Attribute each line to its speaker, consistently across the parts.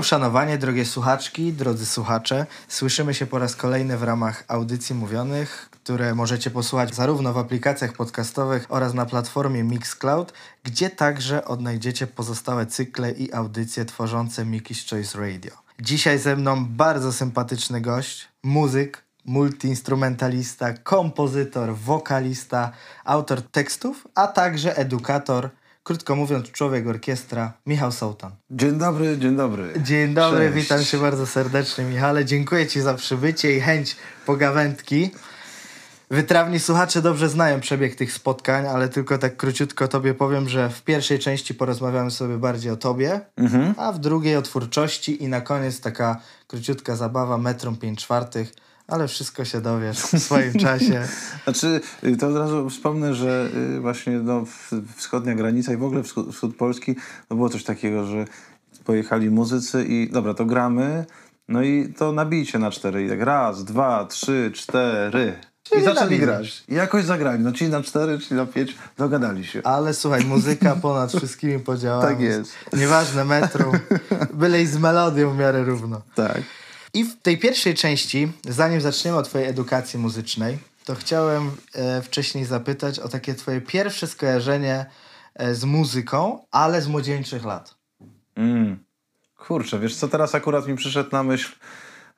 Speaker 1: Moje uszanowanie, drogie słuchaczki, drodzy słuchacze. Słyszymy się po raz kolejny w ramach audycji mówionych, które możecie posłuchać zarówno w aplikacjach podcastowych oraz na platformie Mixcloud, gdzie także odnajdziecie pozostałe cykle i audycje tworzące Mickey's Choice Radio. Dzisiaj ze mną bardzo sympatyczny gość, muzyk, multiinstrumentalista, kompozytor, wokalista, autor tekstów, a także edukator, krótko mówiąc człowiek orkiestra, Michał Sołtan.
Speaker 2: Dzień dobry, dzień dobry.
Speaker 1: Dzień dobry,
Speaker 2: Cześć.
Speaker 1: witam cię bardzo serdecznie Michale. Dziękuję ci za przybycie i chęć pogawędki. Wytrawni słuchacze dobrze znają przebieg tych spotkań, ale tylko tak króciutko tobie powiem, że w pierwszej części porozmawiamy sobie bardziej o tobie,
Speaker 2: Mhm.
Speaker 1: a w drugiej o twórczości i na koniec taka króciutka zabawa metrum 5 czwartych, ale wszystko się dowiesz w swoim czasie.
Speaker 2: Znaczy, y, to od razu wspomnę, że y, właśnie no, wschodnia granica i w ogóle wschód, wschód Polski no było coś takiego, że pojechali muzycy i dobra, to gramy, no i to nabijcie na cztery. I tak raz, dwa, trzy, cztery.
Speaker 1: Czyli
Speaker 2: I zaczęli grać. I jakoś zagrali. No ci na cztery, ci na pięć, dogadali się.
Speaker 1: Ale słuchaj, muzyka ponad wszystkimi podziałami.
Speaker 2: Tak jest.
Speaker 1: Nieważne metrum, byle i z melodią w miarę równo.
Speaker 2: Tak.
Speaker 1: I w tej pierwszej części, zanim zaczniemy od Twojej edukacji muzycznej, to chciałem e, wcześniej zapytać o takie Twoje pierwsze skojarzenie e, z muzyką, ale z młodzieńczych lat.
Speaker 2: Mm. Kurczę, wiesz co, teraz akurat mi przyszedł na myśl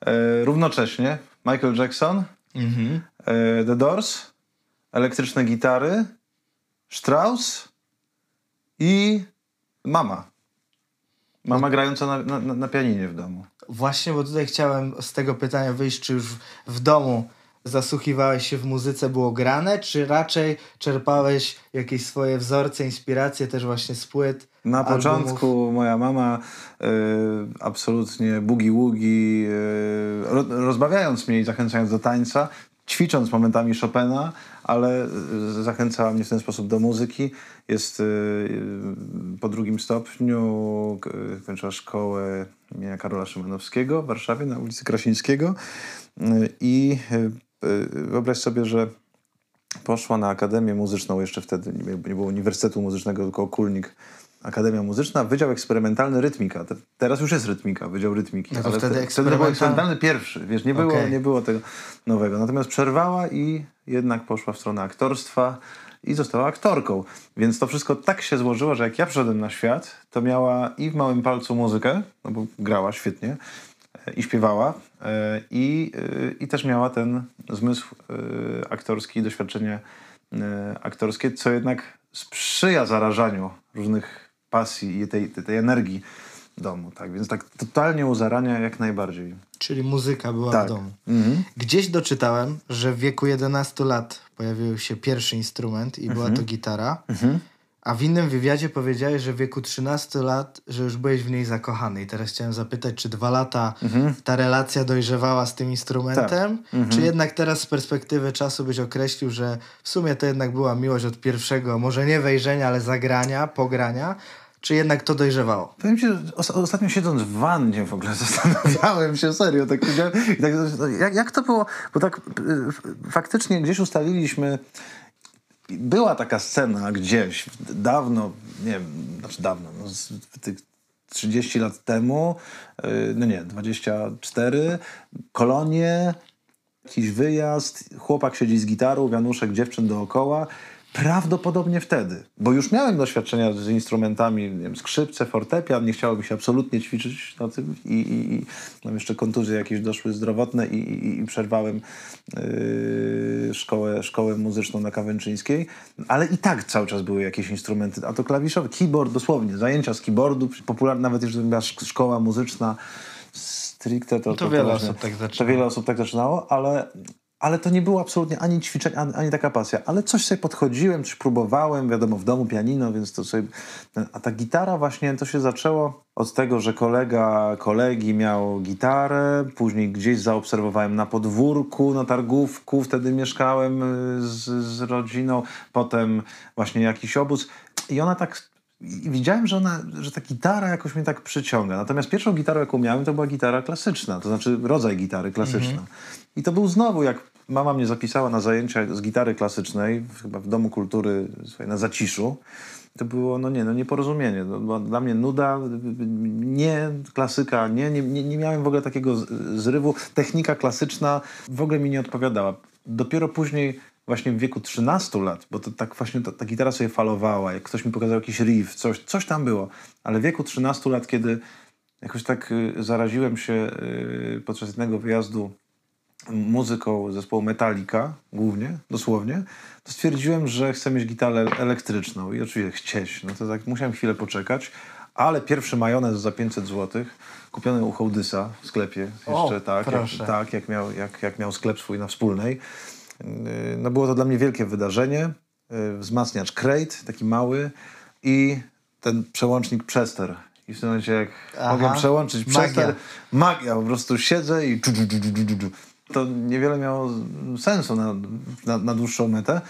Speaker 2: e, równocześnie Michael Jackson,
Speaker 1: Mhm.
Speaker 2: e, The Doors, elektryczne gitary, Strauss i mama. Mama grająca na, na, na- pianinie w domu.
Speaker 1: Właśnie, bo tutaj chciałem z tego pytania wyjść, czy już w, domu zasłuchiwałeś się w muzyce, było grane, czy raczej czerpałeś jakieś swoje wzorce, inspiracje też właśnie z płyt?
Speaker 2: Na
Speaker 1: albumów?
Speaker 2: początku moja mama e, absolutnie bugi-wugi, e, ro, rozbawiając mnie i zachęcając do tańca, ćwicząc momentami Chopina, ale e, zachęcała mnie w ten sposób do muzyki. Jest e, e, po drugim stopniu, kończyła szkołę imienia Karola Szymanowskiego w Warszawie na ulicy Krasińskiego i wyobraź sobie, że poszła na Akademię Muzyczną, jeszcze wtedy nie było Uniwersytetu Muzycznego, tylko Okulnik. Akademia Muzyczna, Wydział Eksperymentalny Rytmika. Te, teraz już jest Rytmika, Wydział Rytmiki.
Speaker 1: No to
Speaker 2: ale
Speaker 1: wtedy
Speaker 2: wtedy, wtedy był
Speaker 1: eksperymentalny-
Speaker 2: pierwszy, wiesz, nie było,
Speaker 1: Okej.
Speaker 2: nie było tego nowego. Natomiast przerwała i jednak poszła w stronę aktorstwa i została aktorką. Więc to wszystko tak się złożyło, że jak ja przyszedłem na świat, to miała i w małym palcu muzykę, no bo grała świetnie, e, i śpiewała e, i, e, i też miała ten zmysł aktorski, doświadczenie aktorskie, co jednak sprzyja zarażaniu różnych pasji i tej, tej, tej energii domu. Tak? Więc tak totalnie u zarania jak najbardziej.
Speaker 1: Czyli muzyka była
Speaker 2: Tak.
Speaker 1: w domu.
Speaker 2: Mhm.
Speaker 1: Gdzieś doczytałem, że w wieku 11 lat pojawił się pierwszy instrument i była to gitara. A w innym wywiadzie powiedziałeś, że w wieku 13 lat, że już byłeś w niej zakochany. I teraz chciałem zapytać, czy dwa lata ta relacja dojrzewała z tym instrumentem? Czy jednak teraz z perspektywy czasu byś określił, że w sumie to jednak była miłość od pierwszego, może nie wejrzenia, ale zagrania, pogrania? Czy jednak to dojrzewało?
Speaker 2: Powiem ci, ostatnio siedząc w wannie w ogóle zastanawiałem się serio. Tak, tak, jak, jak to było? Bo tak y, faktycznie gdzieś ustaliliśmy. Była taka scena gdzieś dawno, nie wiem, znaczy dawno, no, z, tych 30 lat temu, y, no nie, 24, kolonie, jakiś wyjazd, chłopak siedzi z gitarą, wianuszek dziewczyn dookoła. Prawdopodobnie wtedy, bo już miałem doświadczenia z instrumentami, nie wiem, skrzypce, fortepian, nie chciało mi się absolutnie ćwiczyć na tym i, i, i mam jeszcze kontuzje jakieś doszły zdrowotne i, i, i przerwałem yy, szkołę, szkołę muzyczną na Kawęczyńskiej, ale i tak cały czas były jakieś instrumenty, a to klawiszowe, keyboard dosłownie, zajęcia z keyboardu, popularna nawet już była szk- szkoła muzyczna stricte, to,
Speaker 1: To wiele
Speaker 2: właśnie-
Speaker 1: osób tak
Speaker 2: To wiele osób tak zaczynało, ale, ale to nie było absolutnie ani ćwiczeń, ani, ani taka pasja. Ale coś sobie podchodziłem, coś próbowałem, wiadomo, w domu pianino, więc to sobie... A ta gitara właśnie, to się zaczęło od tego, że kolega kolegi miał gitarę, później gdzieś zaobserwowałem na podwórku, na targówku, wtedy mieszkałem y, z, z rodziną, potem właśnie jakiś obóz i ona tak i widziałem, że, ona, że ta gitara jakoś mnie tak przyciąga. Natomiast pierwszą gitarą, jaką miałem, to była gitara klasyczna, to znaczy rodzaj gitary klasyczna. I to był znowu, jak mama mnie zapisała na zajęcia z gitary klasycznej, chyba w Domu Kultury, na Zaciszu. to było, no nie, no nieporozumienie. Była dla mnie nuda, nie klasyka, nie, nie, nie, nie miałem w ogóle takiego zrywu. Technika klasyczna w ogóle mi nie odpowiadała. Dopiero później właśnie w wieku 13 lat, bo to tak właśnie ta, ta gitara sobie falowała, jak ktoś mi pokazał jakiś riff, coś, coś tam było. Ale w wieku 13 lat, kiedy jakoś tak y, zaraziłem się y, podczas jednego wyjazdu muzyką zespołu Metallica, głównie, dosłownie, to stwierdziłem, że chcę mieć gitarę elektryczną. I oczywiście chcieć, no to tak musiałem chwilę poczekać, ale pierwszy majonez za 500 zł, kupiony u Hołdysa w sklepie, jeszcze
Speaker 1: o,
Speaker 2: tak,
Speaker 1: proszę.
Speaker 2: jak, tak jak, miał, jak, jak miał sklep swój na wspólnej. No było to dla mnie wielkie wydarzenie. Yy, wzmacniacz Crate, taki mały i ten przełącznik Przester. I w tym momencie jak
Speaker 1: Aha.
Speaker 2: mogę przełączyć
Speaker 1: Magia.
Speaker 2: Przester, magia, po prostu siedzę i dżu, dżu, dżu. To niewiele miało sensu na, na, na dłuższą metę.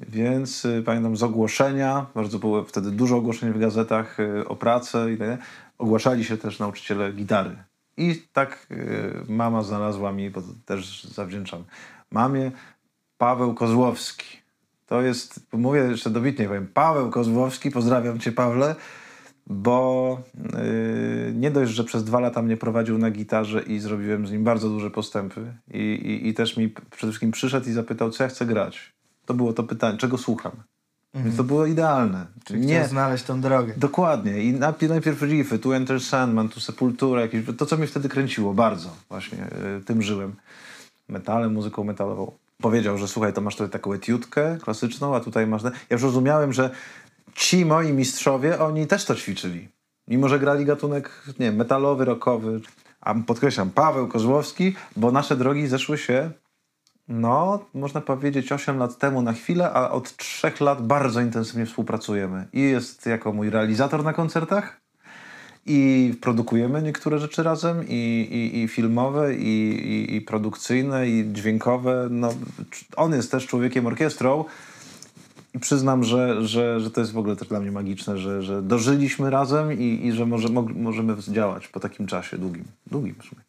Speaker 2: Więc y, pamiętam z ogłoszenia, bardzo było wtedy dużo ogłoszeń w gazetach y, o pracę i tak. Ogłaszali się też nauczyciele gitary. I tak y, mama znalazła mi, bo to też zawdzięczam mamie, Paweł Kozłowski. To jest, mówię jeszcze dobitnie, powiem, Paweł Kozłowski, pozdrawiam cię Pawle, bo yy, nie dość, że przez dwa lata mnie prowadził na gitarze i zrobiłem z nim bardzo duże postępy i, i, i też mi przede wszystkim przyszedł i zapytał, co ja chcę grać. To było to pytanie, czego słucham. Więc to było idealne.
Speaker 1: Czyli chciał znaleźć tą drogę.
Speaker 2: Dokładnie. I najpierw, najpierw riffy, tu Enter Sandman, tu Sepultura, jakieś, to co mnie wtedy kręciło bardzo właśnie, y, tym żyłem. Metalem, muzyką metalową. Powiedział, że słuchaj, to masz tutaj taką etiutkę klasyczną, a tutaj masz... Ja już rozumiałem, że ci moi mistrzowie, oni też to ćwiczyli. Mimo, że grali gatunek, nie metalowy, rockowy. A podkreślam, Paweł Kozłowski, bo nasze drogi zeszły się no, można powiedzieć 8 lat temu na chwilę, a od 3 lat bardzo intensywnie współpracujemy. I jest jako mój realizator na koncertach, i produkujemy niektóre rzeczy razem, i, i, i filmowe, i, i, i produkcyjne, i dźwiękowe. No, on jest też człowiekiem orkiestrą. Przyznam, że, że, że to jest w ogóle też dla mnie magiczne, że, że dożyliśmy razem i, i że może, możemy działać po takim czasie długim. Długim w sumie.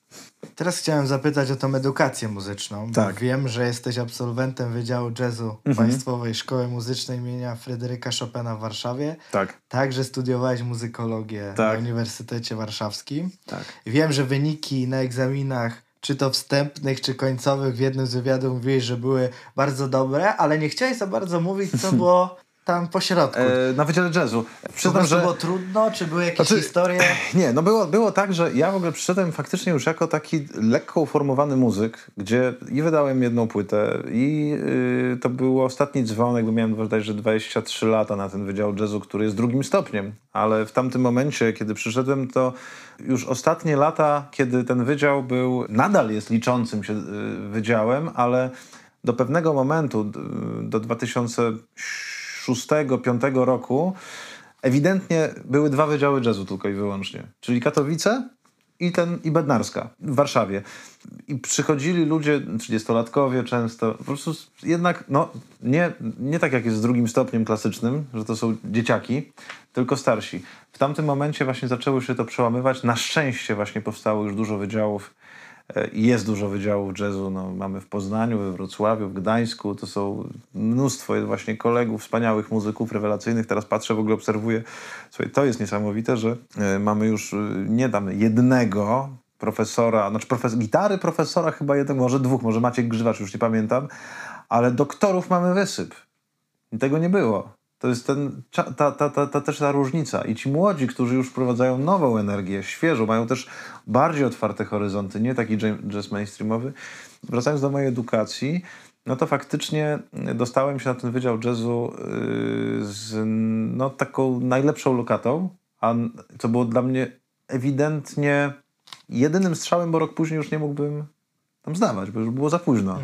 Speaker 1: Teraz chciałem zapytać o tą edukację muzyczną.
Speaker 2: Tak.
Speaker 1: Wiem, że jesteś absolwentem Wydziału Jazzu Państwowej Szkoły Muzycznej imienia Fryderyka Chopina w Warszawie.
Speaker 2: Tak.
Speaker 1: Także studiowałeś muzykologię
Speaker 2: Tak.
Speaker 1: na Uniwersytecie Warszawskim.
Speaker 2: Tak.
Speaker 1: Wiem, że wyniki na egzaminach, czy to wstępnych, czy końcowych, w jednym z wywiadów mówiłeś, że były bardzo dobre, ale nie chciałeś za bardzo mówić, co było tam po środku.
Speaker 2: E, na Wydziale Jazzu. Przyznam, że...
Speaker 1: było trudno, czy były jakieś
Speaker 2: Znaczy-
Speaker 1: historie?
Speaker 2: Nie, no było, było tak, że ja w ogóle przyszedłem faktycznie już jako taki lekko uformowany muzyk, gdzie i wydałem jedną płytę i yy, to był ostatni dzwonek, bo miałem bodajże 23 lata na ten Wydział Jazzu, który jest drugim stopniem, ale w tamtym momencie, kiedy przyszedłem, to już ostatnie lata, kiedy ten wydział był, nadal jest liczącym się yy, wydziałem, ale do pewnego momentu, do 2006-2005 roku, ewidentnie były dwa wydziały jazzu tylko i wyłącznie. Czyli Katowice i ten i Bednarska w Warszawie. I przychodzili ludzie, 30-latkowie często, po prostu jednak, no, nie, nie tak jak jest z drugim stopniem klasycznym, że to są dzieciaki, tylko starsi. W tamtym momencie właśnie zaczęło się to przełamywać. Na szczęście właśnie powstało już dużo wydziałów Jest dużo wydziałów jazzu. No, mamy w Poznaniu, we Wrocławiu, w Gdańsku. To są mnóstwo właśnie kolegów, wspaniałych muzyków, rewelacyjnych. Teraz patrzę, w ogóle obserwuję. Słuchaj, to jest niesamowite, że e, mamy już e, nie tam jednego profesora, znaczy profes gitary profesora chyba jednego, może dwóch, może Maciek Grzywacz, już nie pamiętam, ale doktorów mamy wysyp. I tego nie było. To jest ten, ta, ta, ta, ta też ta różnica. I ci młodzi, którzy już wprowadzają nową energię, świeżą, mają też bardziej otwarte horyzonty, nie taki jazz mainstreamowy. Wracając do mojej edukacji, no to faktycznie dostałem się na ten wydział jazzu yy, z no, taką najlepszą lokatą, a co było dla mnie ewidentnie jedynym strzałem, bo rok później już nie mógłbym tam zdawać, bo już było za późno.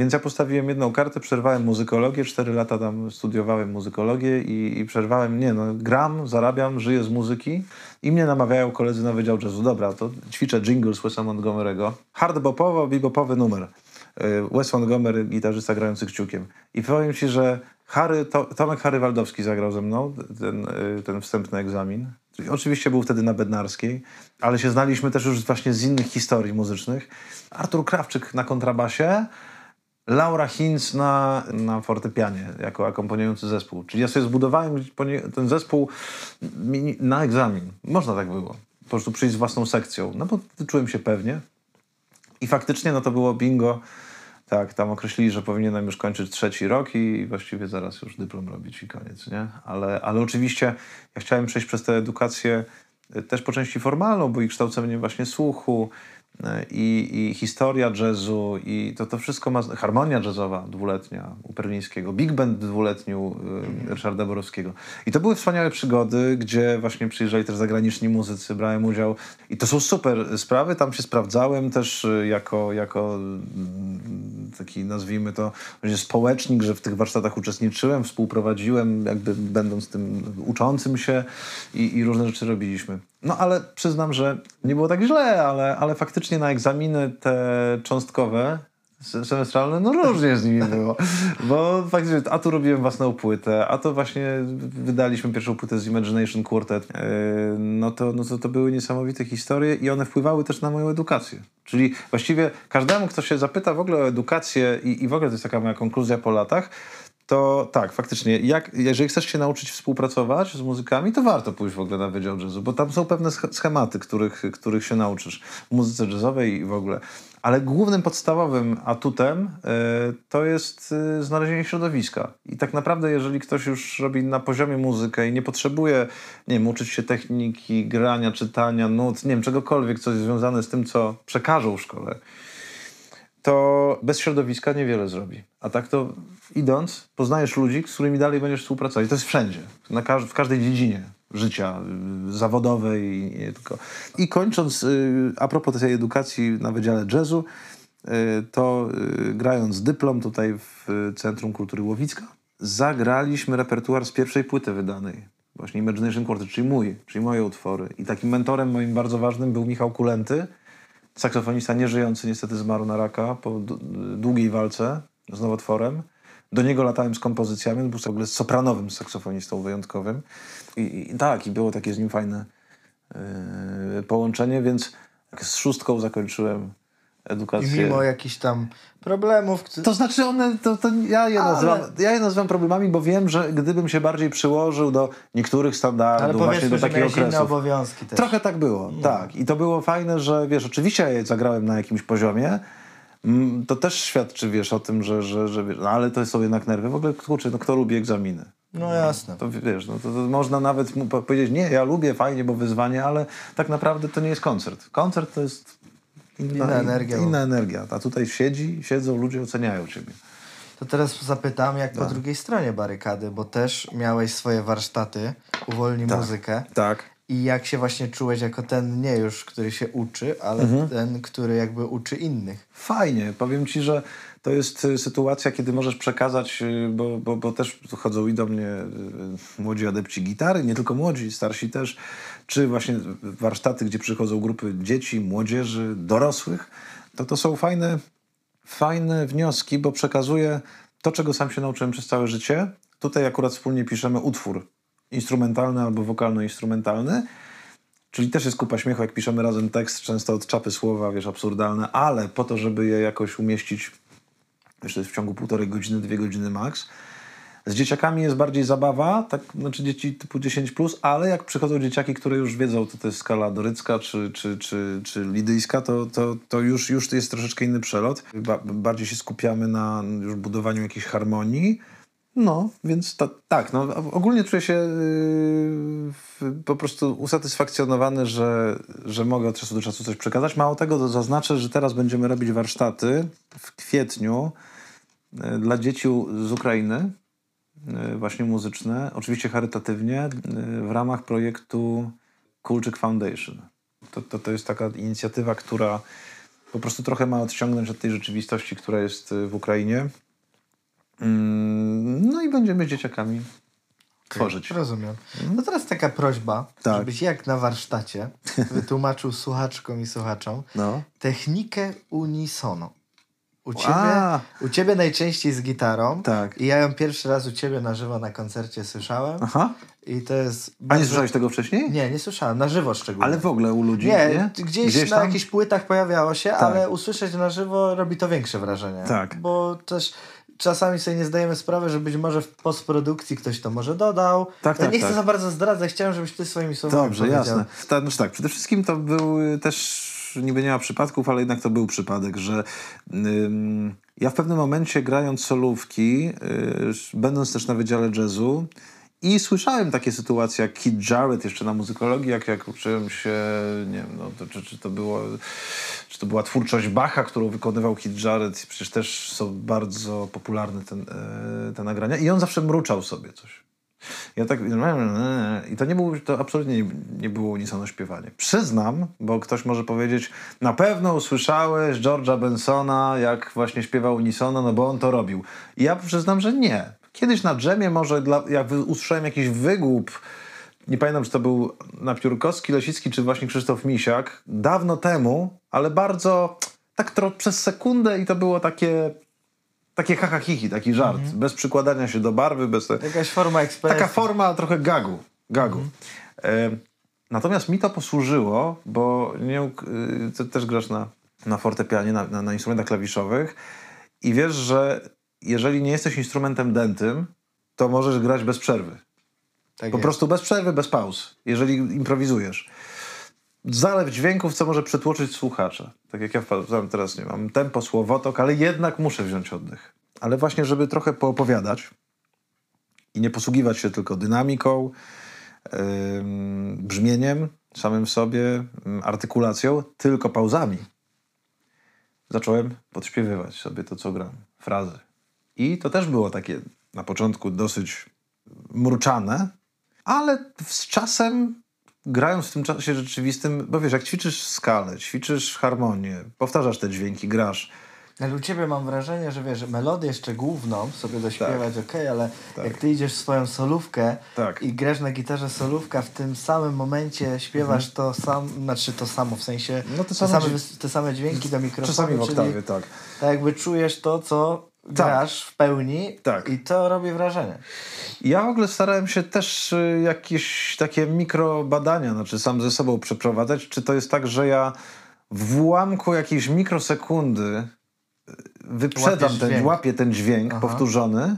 Speaker 2: Więc ja postawiłem jedną kartę, przerwałem muzykologię, cztery lata tam studiowałem muzykologię i, i przerwałem, nie no, gram, zarabiam, żyję z muzyki i mnie namawiają koledzy na Wydział Jazzu. Dobra, to ćwiczę jingles Wesa Montgomery'ego. Hardbopowo, bebopowy numer. Y, Wes Montgomery, gitarzysta grający kciukiem. I powiem ci, że Harry, to, Tomek Harry Waldowski zagrał ze mną ten, y, ten wstępny egzamin. Oczywiście był wtedy na Bednarskiej, ale się znaliśmy też już właśnie z innych historii muzycznych. Artur Krawczyk na kontrabasie, Laura Hinz na, na fortepianie jako akompaniujący zespół. Czyli ja sobie zbudowałem ten zespół na egzamin. Można tak było. Po prostu przyjść z własną sekcją. No bo czułem się pewnie. I faktycznie no to było bingo. Tak, tam określili, że powinienem już kończyć trzeci rok i właściwie zaraz już dyplom robić i koniec, nie? Ale, ale oczywiście ja chciałem przejść przez tę edukację e, też po części formalną, bo i kształcenie właśnie słuchu, i, i historia jazzu i to, to wszystko ma... Harmonia jazzowa dwuletnia u Perlińskiego, Big Band dwuletni u y, Ryszarda Borowskiego. I to były wspaniałe przygody, gdzie właśnie przyjeżdżali też zagraniczni muzycy, brałem udział. I to są super sprawy, tam się sprawdzałem też y, jako, jako y, taki, nazwijmy to, społecznik, że w tych warsztatach uczestniczyłem, współprowadziłem, jakby będąc tym uczącym się i, i różne rzeczy robiliśmy. No ale przyznam, że nie było tak źle, ale, ale faktycznie na egzaminy te cząstkowe semestralne, no różnie z nimi było. Bo faktycznie, a tu robiłem własną płytę, a to właśnie wydaliśmy pierwszą płytę z Imagination Quartet. Yy, no to, no to, to były niesamowite historie i one wpływały też na moją edukację. Czyli właściwie każdemu, kto się zapyta w ogóle o edukację i, i w ogóle to jest taka moja konkluzja po latach, to tak, faktycznie, jak, jeżeli chcesz się nauczyć współpracować z muzykami, to warto pójść w ogóle na Wydział Jazzu, bo tam są pewne schematy, których, których się nauczysz w muzyce jazzowej i w ogóle. Ale głównym podstawowym atutem y, to jest y, znalezienie środowiska. I tak naprawdę, jeżeli ktoś już robi na poziomie muzykę i nie potrzebuje, nie wiem, uczyć się techniki, grania, czytania, nut, nie wiem, czegokolwiek, co jest związane z tym, co przekażą w szkole, to bez środowiska niewiele zrobi. A tak to idąc, poznajesz ludzi, z którymi dalej będziesz współpracować. To jest wszędzie, na każ w każdej dziedzinie życia y, zawodowej i nie tylko. I kończąc, y, a propos tej edukacji na Wydziale Jazzu, y, to grając dyplom tutaj w Centrum Kultury Łowicka, zagraliśmy repertuar z pierwszej płyty wydanej. Właśnie Imagination Quartet, czyli mój, czyli moje utwory. I takim mentorem moim bardzo ważnym był Michał Kulenty, saksofonista nieżyjący, niestety zmarł na raka po długiej walce z nowotworem. Do niego latałem z kompozycjami, był w ogóle sopranowym saksofonistą wyjątkowym. I, i tak, i było takie z nim fajne yy, połączenie, więc z szóstką zakończyłem edukację.
Speaker 1: I mimo jakichś tam problemów.
Speaker 2: To znaczy one, to, to ja, je Ale... nazywam, ja je nazywam problemami, bo wiem, że gdybym się bardziej przyłożył do niektórych standardów, właśnie do takich okresów.
Speaker 1: inne obowiązki też.
Speaker 2: Trochę tak było, no. tak. I to było fajne, że wiesz, oczywiście ja je zagrałem na jakimś poziomie, mm, to też świadczy, wiesz, o tym, że, że, że wiesz, no ale to są jednak nerwy. W ogóle, kurczę, no kto lubi egzaminy?
Speaker 1: No jasne.
Speaker 2: To wiesz, no, to, to można nawet powiedzieć, nie, ja lubię, fajnie, bo wyzwanie, ale tak naprawdę to nie jest koncert. Koncert to jest inna, inna energia. Inna energia. A tutaj siedzi, siedzą ludzie, oceniają ciebie.
Speaker 1: To teraz zapytam, jak po tak. drugiej stronie barykady, bo też miałeś swoje warsztaty, uwolni tak. muzykę.
Speaker 2: Tak.
Speaker 1: I jak się właśnie czułeś jako ten nie już, który się uczy, ale mhm. ten, który jakby uczy innych?
Speaker 2: Fajnie. Powiem ci, że to jest y, sytuacja, kiedy możesz przekazać, y, bo, bo, bo też chodzą i do mnie y, młodzi adepci gitary, nie tylko młodzi, starsi też, czy właśnie warsztaty, gdzie przychodzą grupy dzieci, młodzieży, dorosłych, to to są fajne, fajne wnioski, bo przekazuję to, czego sam się nauczyłem przez całe życie. Tutaj akurat wspólnie piszemy utwór instrumentalny albo wokalno-instrumentalny, Czyli też jest kupa śmiechu, jak piszemy razem tekst, często od czapy słowa, wiesz, absurdalne, ale po to, żeby je jakoś umieścić jeszcze w ciągu półtorej godziny, dwie godziny max. Z dzieciakami jest bardziej zabawa, tak, znaczy dzieci typu 10+, plus, ale jak przychodzą dzieciaki, które już wiedzą, to to jest skala dorycka czy, czy, czy, czy lidyjska, to, to, to już, już jest troszeczkę inny przelot. Ba bardziej się skupiamy na już budowaniu jakiejś harmonii. No, więc to, tak, no, ogólnie czuję się yy, po prostu usatysfakcjonowany, że, że mogę od czasu do czasu coś przekazać. Mało tego, zaznaczę, że teraz będziemy robić warsztaty w kwietniu yy, dla dzieci z Ukrainy, właśnie muzyczne, oczywiście charytatywnie, yy, w ramach projektu Kulczyk Foundation. To, to, to jest taka inicjatywa, która po prostu trochę ma odciągnąć od tej rzeczywistości, która jest yy, w Ukrainie Mm, no i będziemy z dzieciakami tworzyć.
Speaker 1: Rozumiem. No teraz taka prośba, tak. żebyś jak na warsztacie wytłumaczył słuchaczkom i słuchaczom no. technikę unisono. U ciebie,
Speaker 2: A.
Speaker 1: u ciebie najczęściej z gitarą.
Speaker 2: Tak.
Speaker 1: I ja ją pierwszy raz u ciebie na żywo na koncercie słyszałem.
Speaker 2: Aha.
Speaker 1: I to jest.
Speaker 2: A nie słyszałeś tego wcześniej?
Speaker 1: Nie, nie słyszałem. Na żywo szczególnie.
Speaker 2: Ale w ogóle u ludzi,
Speaker 1: nie,
Speaker 2: nie?
Speaker 1: Gdzieś, na
Speaker 2: tam?
Speaker 1: jakichś płytach pojawiało się,
Speaker 2: Tak.
Speaker 1: ale usłyszeć na żywo robi to większe wrażenie.
Speaker 2: Tak.
Speaker 1: Bo też czasami sobie nie zdajemy sprawy, że być może w postprodukcji ktoś to może dodał.
Speaker 2: Tak,
Speaker 1: ja
Speaker 2: tak,
Speaker 1: nie chcę
Speaker 2: tak.
Speaker 1: za bardzo zdradzać, chciałem, żebyś ty swoimi słowami
Speaker 2: Dobrze,
Speaker 1: powiedział.
Speaker 2: jasne. Ta, znaczy tak, przede wszystkim to był y, też, niby nie ma przypadków, ale jednak to był przypadek, że ja w pewnym momencie grając solówki, y, będąc też na Wydziale Jazzu i słyszałem takie sytuacje jak Kid Jarrett jeszcze na muzykologii, jak, jak uczyłem się, nie wiem, no, to, czy, czy to było, czy to była twórczość Bacha, którą wykonywał Kid Jarrett, przecież też są bardzo popularne ten, e, te nagrania i on zawsze mruczał sobie coś. Ja tak. I to nie było, to absolutnie nie, było unisono śpiewanie. Przyznam, bo ktoś może powiedzieć, na pewno usłyszałeś George'a Bensona, jak właśnie śpiewał unisono, no bo on to robił. I ja przyznam, że nie. Kiedyś na dżemie może, dla, jak usłyszałem jakiś wygłup, nie pamiętam, czy to był Napiórkowski, Lesicki, czy właśnie Krzysztof Misiak, dawno temu, ale bardzo tak tro, przez sekundę i to było takie takie haha hihi, taki żart, bez przykładania się do barwy, bez...
Speaker 1: Jakaś forma ekspresji.
Speaker 2: Taka forma trochę gagu. gagu. E, natomiast mi to posłużyło, bo nie, y, ty też grasz na, na fortepianie, na, na, na instrumentach klawiszowych i wiesz, że jeżeli nie jesteś instrumentem dętym, to możesz grać bez przerwy.
Speaker 1: Tak
Speaker 2: Po
Speaker 1: jest.
Speaker 2: prostu bez przerwy, bez pauz, jeżeli improwizujesz. Zalew dźwięków, co może przytłoczyć słuchacza. Tak jak ja wpadłem teraz, nie mam tempo, słowotok, ale jednak muszę wziąć oddech. Ale właśnie, żeby trochę poopowiadać i nie posługiwać się tylko dynamiką, ym, brzmieniem samym sobie, ym, artykulacją, tylko pauzami. Zacząłem podśpiewywać sobie to, co gram, frazy. I to też było takie na początku dosyć mruczane, ale z czasem grając w tym czasie rzeczywistym, bo wiesz, jak ćwiczysz skalę, ćwiczysz harmonię, powtarzasz te dźwięki, grasz,
Speaker 1: Ale u ciebie mam wrażenie, że wiesz, melodię jeszcze główną sobie dośpiewać,
Speaker 2: Tak.
Speaker 1: okej, ale jak ty idziesz w swoją solówkę
Speaker 2: Tak.
Speaker 1: i grasz na gitarze solówka, w tym samym momencie śpiewasz to sam, znaczy to samo, w sensie
Speaker 2: Mhm. No
Speaker 1: te,
Speaker 2: same
Speaker 1: te same dźwięki do mikrofonu,
Speaker 2: czasami w oktawie, tak.
Speaker 1: tak jakby czujesz to, co grasz w pełni
Speaker 2: Tak.
Speaker 1: i to robi wrażenie.
Speaker 2: Ja w ogóle starałem się też y, jakieś takie mikrobadania, znaczy sam ze sobą przeprowadzać, czy to jest tak, że ja w ułamku jakiejś mikrosekundy y, wyprzedam
Speaker 1: Łapiesz
Speaker 2: ten,
Speaker 1: dźwięk.
Speaker 2: łapię ten dźwięk
Speaker 1: Aha.
Speaker 2: powtórzony.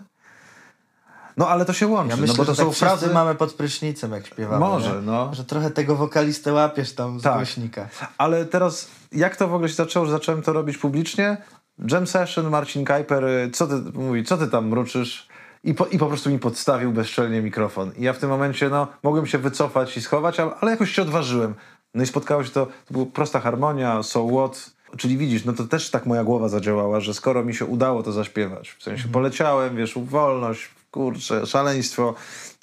Speaker 2: No ale to się łączy,
Speaker 1: Ja myślę,
Speaker 2: no bo to
Speaker 1: że
Speaker 2: są
Speaker 1: tak
Speaker 2: frazy...
Speaker 1: mamy pod prysznicem, jak śpiewamy.
Speaker 2: Może,
Speaker 1: nie?
Speaker 2: no.
Speaker 1: Że trochę tego wokalistę łapiesz tam z
Speaker 2: Tak.
Speaker 1: głośnika.
Speaker 2: Ale teraz, jak to w ogóle się zaczęło, że zacząłem to robić publicznie? Jam session, Marcin Kajper, y, co ty, mówi, co ty tam mruczysz? I po, I po prostu mi podstawił bezczelnie mikrofon. I ja w tym momencie, no, mogłem się wycofać i schować, ale, ale jakoś się odważyłem. No i spotkało się to, to była prosta harmonia, so what? Czyli widzisz, no to też tak moja głowa zadziałała, że skoro mi się udało to zaśpiewać, w sensie poleciałem, wiesz, wolność, kurczę, szaleństwo,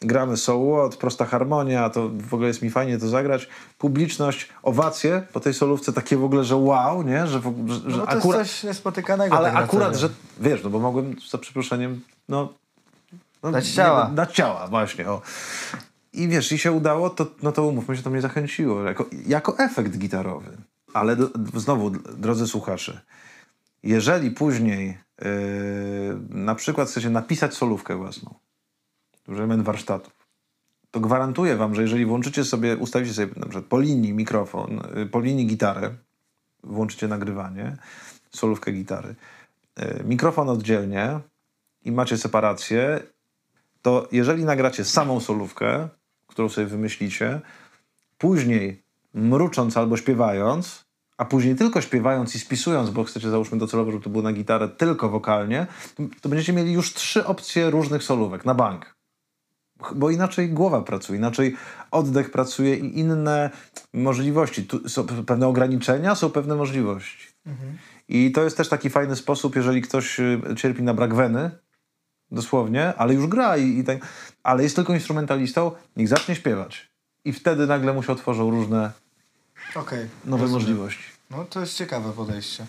Speaker 2: gramy so what, prosta harmonia, to w ogóle jest mi fajnie to zagrać. Publiczność, owacje po tej solówce takie w ogóle, że wow, nie? Że, w, że,
Speaker 1: No to
Speaker 2: akurat,
Speaker 1: jest coś niespotykanego.
Speaker 2: ale
Speaker 1: tak
Speaker 2: akurat, że wiesz, no bo mogłem za przeproszeniem, no... no
Speaker 1: Dać ciała.
Speaker 2: Nie, dać ciała, właśnie, o. I wiesz, i się udało, to, no to umówmy się, to mnie zachęciło, jako, jako efekt gitarowy. Ale do, znowu, drodzy słuchacze, jeżeli później na przykład chcecie napisać solówkę własną, duży element warsztatów, to gwarantuję wam, że jeżeli włączycie sobie, ustawicie sobie na przykład po linii mikrofon, yy, po linii gitarę, włączycie nagrywanie, solówkę gitary, yy, mikrofon oddzielnie i macie separację, to jeżeli nagracie samą solówkę, którą sobie wymyślicie, później mrucząc albo śpiewając, a później tylko śpiewając i spisując, bo chcecie załóżmy docelowo, żeby to było na gitarę tylko wokalnie, to, będziecie mieli już trzy opcje różnych solówek na bank. Bo inaczej głowa pracuje, inaczej oddech pracuje i inne możliwości. Tu są pewne ograniczenia, są pewne możliwości. I to jest też taki fajny sposób, jeżeli ktoś y, cierpi na brak weny, dosłownie, ale już gra i, i tak, ale jest tylko instrumentalistą, niech zacznie śpiewać. I wtedy nagle mu się otworzą różne
Speaker 1: Okej.
Speaker 2: nowe
Speaker 1: rozumiem.
Speaker 2: możliwości.
Speaker 1: No to jest ciekawe podejście.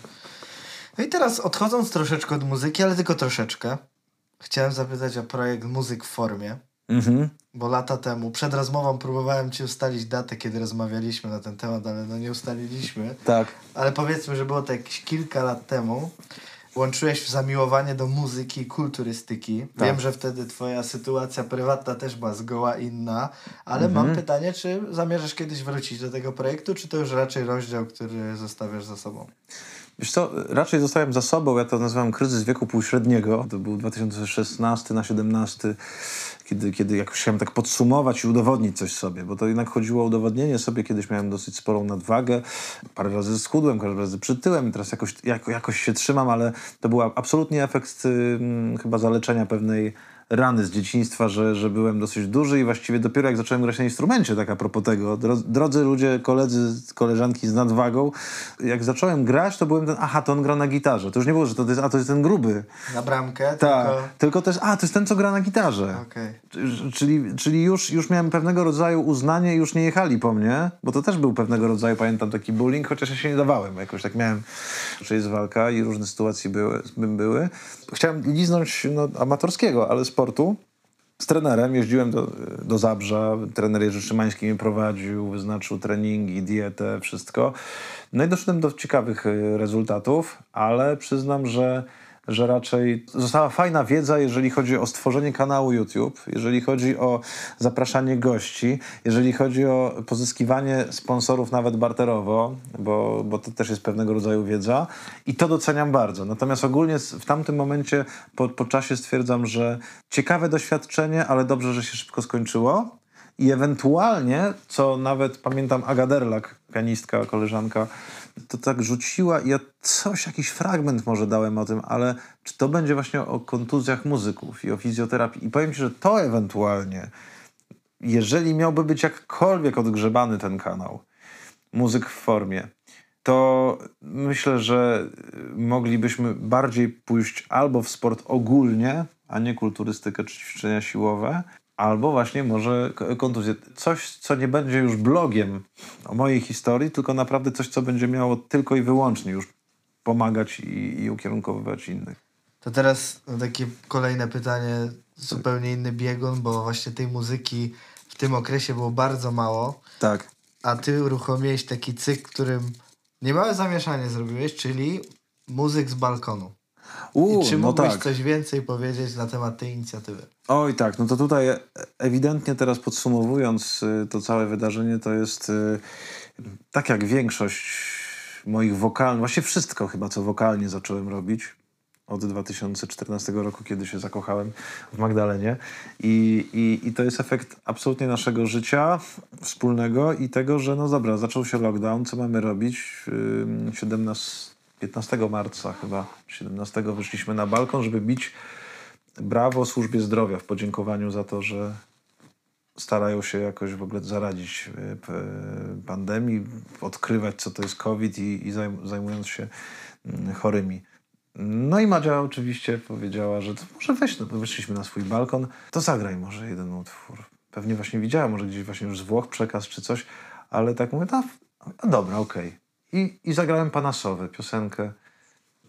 Speaker 1: No i teraz odchodząc troszeczkę od muzyki, ale tylko troszeczkę, chciałem zapytać o projekt Muzyk w formie,
Speaker 2: Mhm.
Speaker 1: bo lata temu, przed rozmową próbowałem ci ustalić datę, kiedy rozmawialiśmy na ten temat, ale no nie ustaliliśmy.
Speaker 2: Tak.
Speaker 1: Ale powiedzmy, że było to jakieś kilka lat temu. Łączyłeś zamiłowanie do muzyki i kulturystyki.
Speaker 2: Tak.
Speaker 1: Wiem, że wtedy twoja sytuacja prywatna też była zgoła inna, ale
Speaker 2: Mhm.
Speaker 1: mam pytanie, czy zamierzasz kiedyś wrócić do tego projektu, czy to już raczej rozdział, który zostawiasz za sobą?
Speaker 2: Wiesz co, raczej zostawiam za sobą, ja to nazywam kryzys wieku półśredniego. To był 2016 na 17, kiedy, kiedy jakoś chciałem tak podsumować i udowodnić coś sobie, bo to jednak chodziło o udowodnienie sobie. Kiedyś miałem dosyć sporą nadwagę, parę razy schudłem, parę razy przytyłem teraz jakoś, jako, jakoś się trzymam, ale to był absolutnie efekt ym, chyba zaleczenia pewnej rany z dzieciństwa, że, że byłem dosyć duży i właściwie dopiero jak zacząłem grać na instrumencie, tak a propos tego, dro- drodzy ludzie, koledzy, koleżanki z nadwagą, jak zacząłem grać, to byłem ten, aha, to on gra na gitarze. To już nie było, że to jest, a to jest ten gruby.
Speaker 1: Na bramkę?
Speaker 2: Tak,
Speaker 1: Tylko...
Speaker 2: tylko to jest, a, to jest ten, co gra na gitarze. Czy- Czyli, czyli już, już miałem pewnego rodzaju uznanie i już nie jechali po mnie, bo to też był pewnego rodzaju, pamiętam, taki bullying, chociaż ja się nie dawałem. Jakoś tak miałem, że jest walka i różne sytuacje były. były. Chciałem liznąć no, amatorskiego, ale sportu. Z trenerem jeździłem do, do Zabrza, trener Jerzy Szymański mnie prowadził, wyznaczył treningi, dietę, wszystko. No i doszedłem do ciekawych y, rezultatów, ale przyznam, że, że raczej została fajna wiedza, jeżeli chodzi o stworzenie kanału YouTube, jeżeli chodzi o zapraszanie gości, jeżeli chodzi o pozyskiwanie sponsorów nawet barterowo, bo, bo to też jest pewnego rodzaju wiedza i to doceniam bardzo. Natomiast ogólnie w tamtym momencie po, po czasie stwierdzam, że ciekawe doświadczenie, ale dobrze, że się szybko skończyło. I ewentualnie, co nawet pamiętam Aga Derlak, pianistka, koleżanka, to tak rzuciła ja coś, jakiś fragment może dałem o tym, ale czy to będzie właśnie o kontuzjach muzyków i o fizjoterapii. I powiem ci, że to ewentualnie, jeżeli miałby być jakkolwiek odgrzebany ten kanał, muzyk w formie, to myślę, że moglibyśmy bardziej pójść albo w sport ogólnie, a nie kulturystykę czy ćwiczenia siłowe, albo właśnie może kontuzję. Coś, co nie będzie już blogiem o mojej historii, tylko naprawdę coś, co będzie miało tylko i wyłącznie już pomagać i, i ukierunkowywać innych.
Speaker 1: To teraz takie kolejne pytanie, zupełnie inny biegun, bo właśnie tej muzyki w tym okresie było bardzo mało,
Speaker 2: Tak.
Speaker 1: a ty uruchomiłeś taki cykl, którym niemałe zamieszanie zrobiłeś, czyli muzyk z balkonu.
Speaker 2: U,
Speaker 1: I czy
Speaker 2: no
Speaker 1: mógłbyś
Speaker 2: tak.
Speaker 1: coś więcej powiedzieć na temat tej inicjatywy?
Speaker 2: Oj tak, no to tutaj ewidentnie teraz podsumowując y, to całe wydarzenie, to jest y, tak jak większość moich wokalnych, właściwie wszystko chyba, co wokalnie zacząłem robić od 2014 roku, kiedy się zakochałem w Magdalenie. I, i, I to jest efekt absolutnie naszego życia wspólnego i tego, że no dobra, zaczął się lockdown, co mamy robić? Ym, 17, 15 marca chyba, 17 wyszliśmy na balkon, żeby bić brawo służbie zdrowia w podziękowaniu za to, że starają się jakoś w ogóle zaradzić y, p- pandemii, odkrywać co to jest COVID i, i zajm- zajmując się mm, chorymi. No i Madzia oczywiście powiedziała, że to może weź, no, wyszliśmy na swój balkon, to zagraj może jeden utwór. Pewnie właśnie widziała, może gdzieś właśnie już z Włoch przekaz czy coś, ale tak mówię, no, a dobra, okej. I, I zagrałem Panasowe, piosenkę,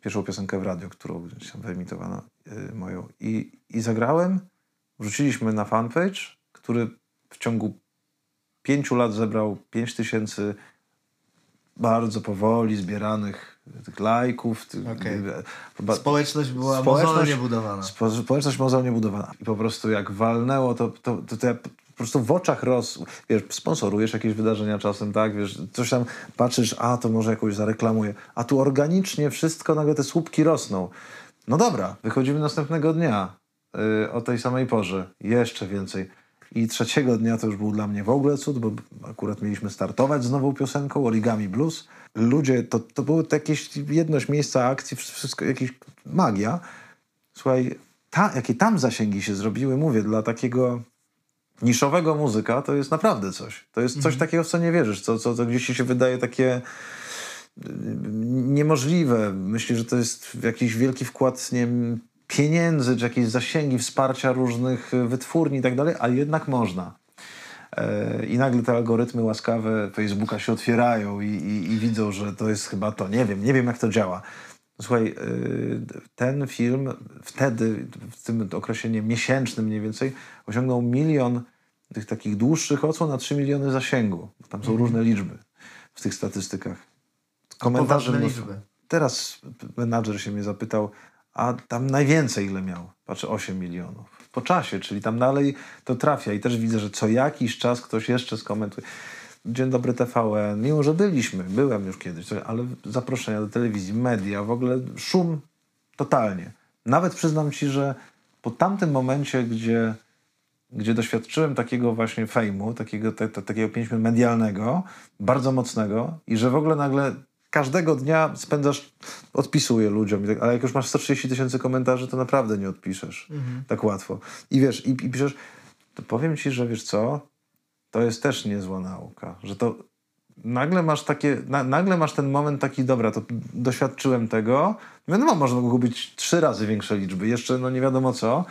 Speaker 2: pierwszą piosenkę w radio, którą gdzieś tam wyemitowano y, moją. I, I zagrałem, wrzuciliśmy na fanpage, który w ciągu pięciu lat zebrał pięć tysięcy bardzo powoli zbieranych tych lajków. Tych, y, chyba-
Speaker 1: Społeczność była
Speaker 2: Społeczność-
Speaker 1: mozolnie budowana.
Speaker 2: Spo, społeczność mozolnie budowana. I po prostu jak walnęło, to, to, to, to ja po prostu w oczach roz... Wiesz, sponsorujesz jakieś wydarzenia czasem, tak? Wiesz, coś tam patrzysz, a to może jakoś zareklamuję. A tu organicznie wszystko, nagle te słupki rosną. No dobra, wychodzimy następnego dnia yy, o tej samej porze. Jeszcze więcej. I trzeciego dnia to już był dla mnie w ogóle cud, bo akurat mieliśmy startować z nową piosenką Origami Blues. Ludzie, to, to było jakieś jedność miejsca akcji, wszystko, jakieś magia. Słuchaj, ta, jakie tam zasięgi się zrobiły, mówię, dla takiego niszowego muzyka, to jest naprawdę coś. To jest coś takiego, w co nie wierzysz, co, co, co gdzieś ci się wydaje takie y, niemożliwe. Myślę, że to jest jakiś wielki wkład, nie wiem, pieniędzy, czy jakieś zasięgi, wsparcia różnych y, wytwórni i tak dalej, a jednak można. E, I nagle te algorytmy łaskawe Facebooka się otwierają i, i, i widzą, że to jest chyba to. Nie wiem, nie wiem jak to działa. Słuchaj, ten film wtedy, w tym okresie nie, miesięcznym mniej więcej, osiągnął milion tych takich dłuższych odsłon na 3 miliony zasięgu. Tam są różne liczby w tych statystykach. Mnóstwo.
Speaker 1: liczby.
Speaker 2: teraz menadżer się mnie zapytał, a tam najwięcej ile miał? Patrzę, 8 milionów. Po czasie, czyli tam dalej to trafia i też widzę, że co jakiś czas ktoś jeszcze skomentuje. Dzień dobry TVN, mimo że byliśmy, byłem już kiedyś, ale zaproszenia do telewizji, media, w ogóle szum totalnie. Nawet przyznam ci, że po tamtym momencie, gdzie, gdzie doświadczyłem takiego właśnie fejmu, takiego, te, te, takiego pięć medialnego, bardzo mocnego i że w ogóle nagle każdego dnia spędzasz, odpisuję ludziom, tak, ale jak już masz 130 tysięcy komentarzy, to naprawdę nie odpiszesz mhm. tak łatwo. I wiesz, i, i piszesz, to powiem ci, że wiesz co, to jest też niezła nauka, że to nagle masz takie, na, nagle masz ten moment taki, dobra, to doświadczyłem tego, wiadomo, można być trzy razy większe liczby, jeszcze no nie wiadomo co,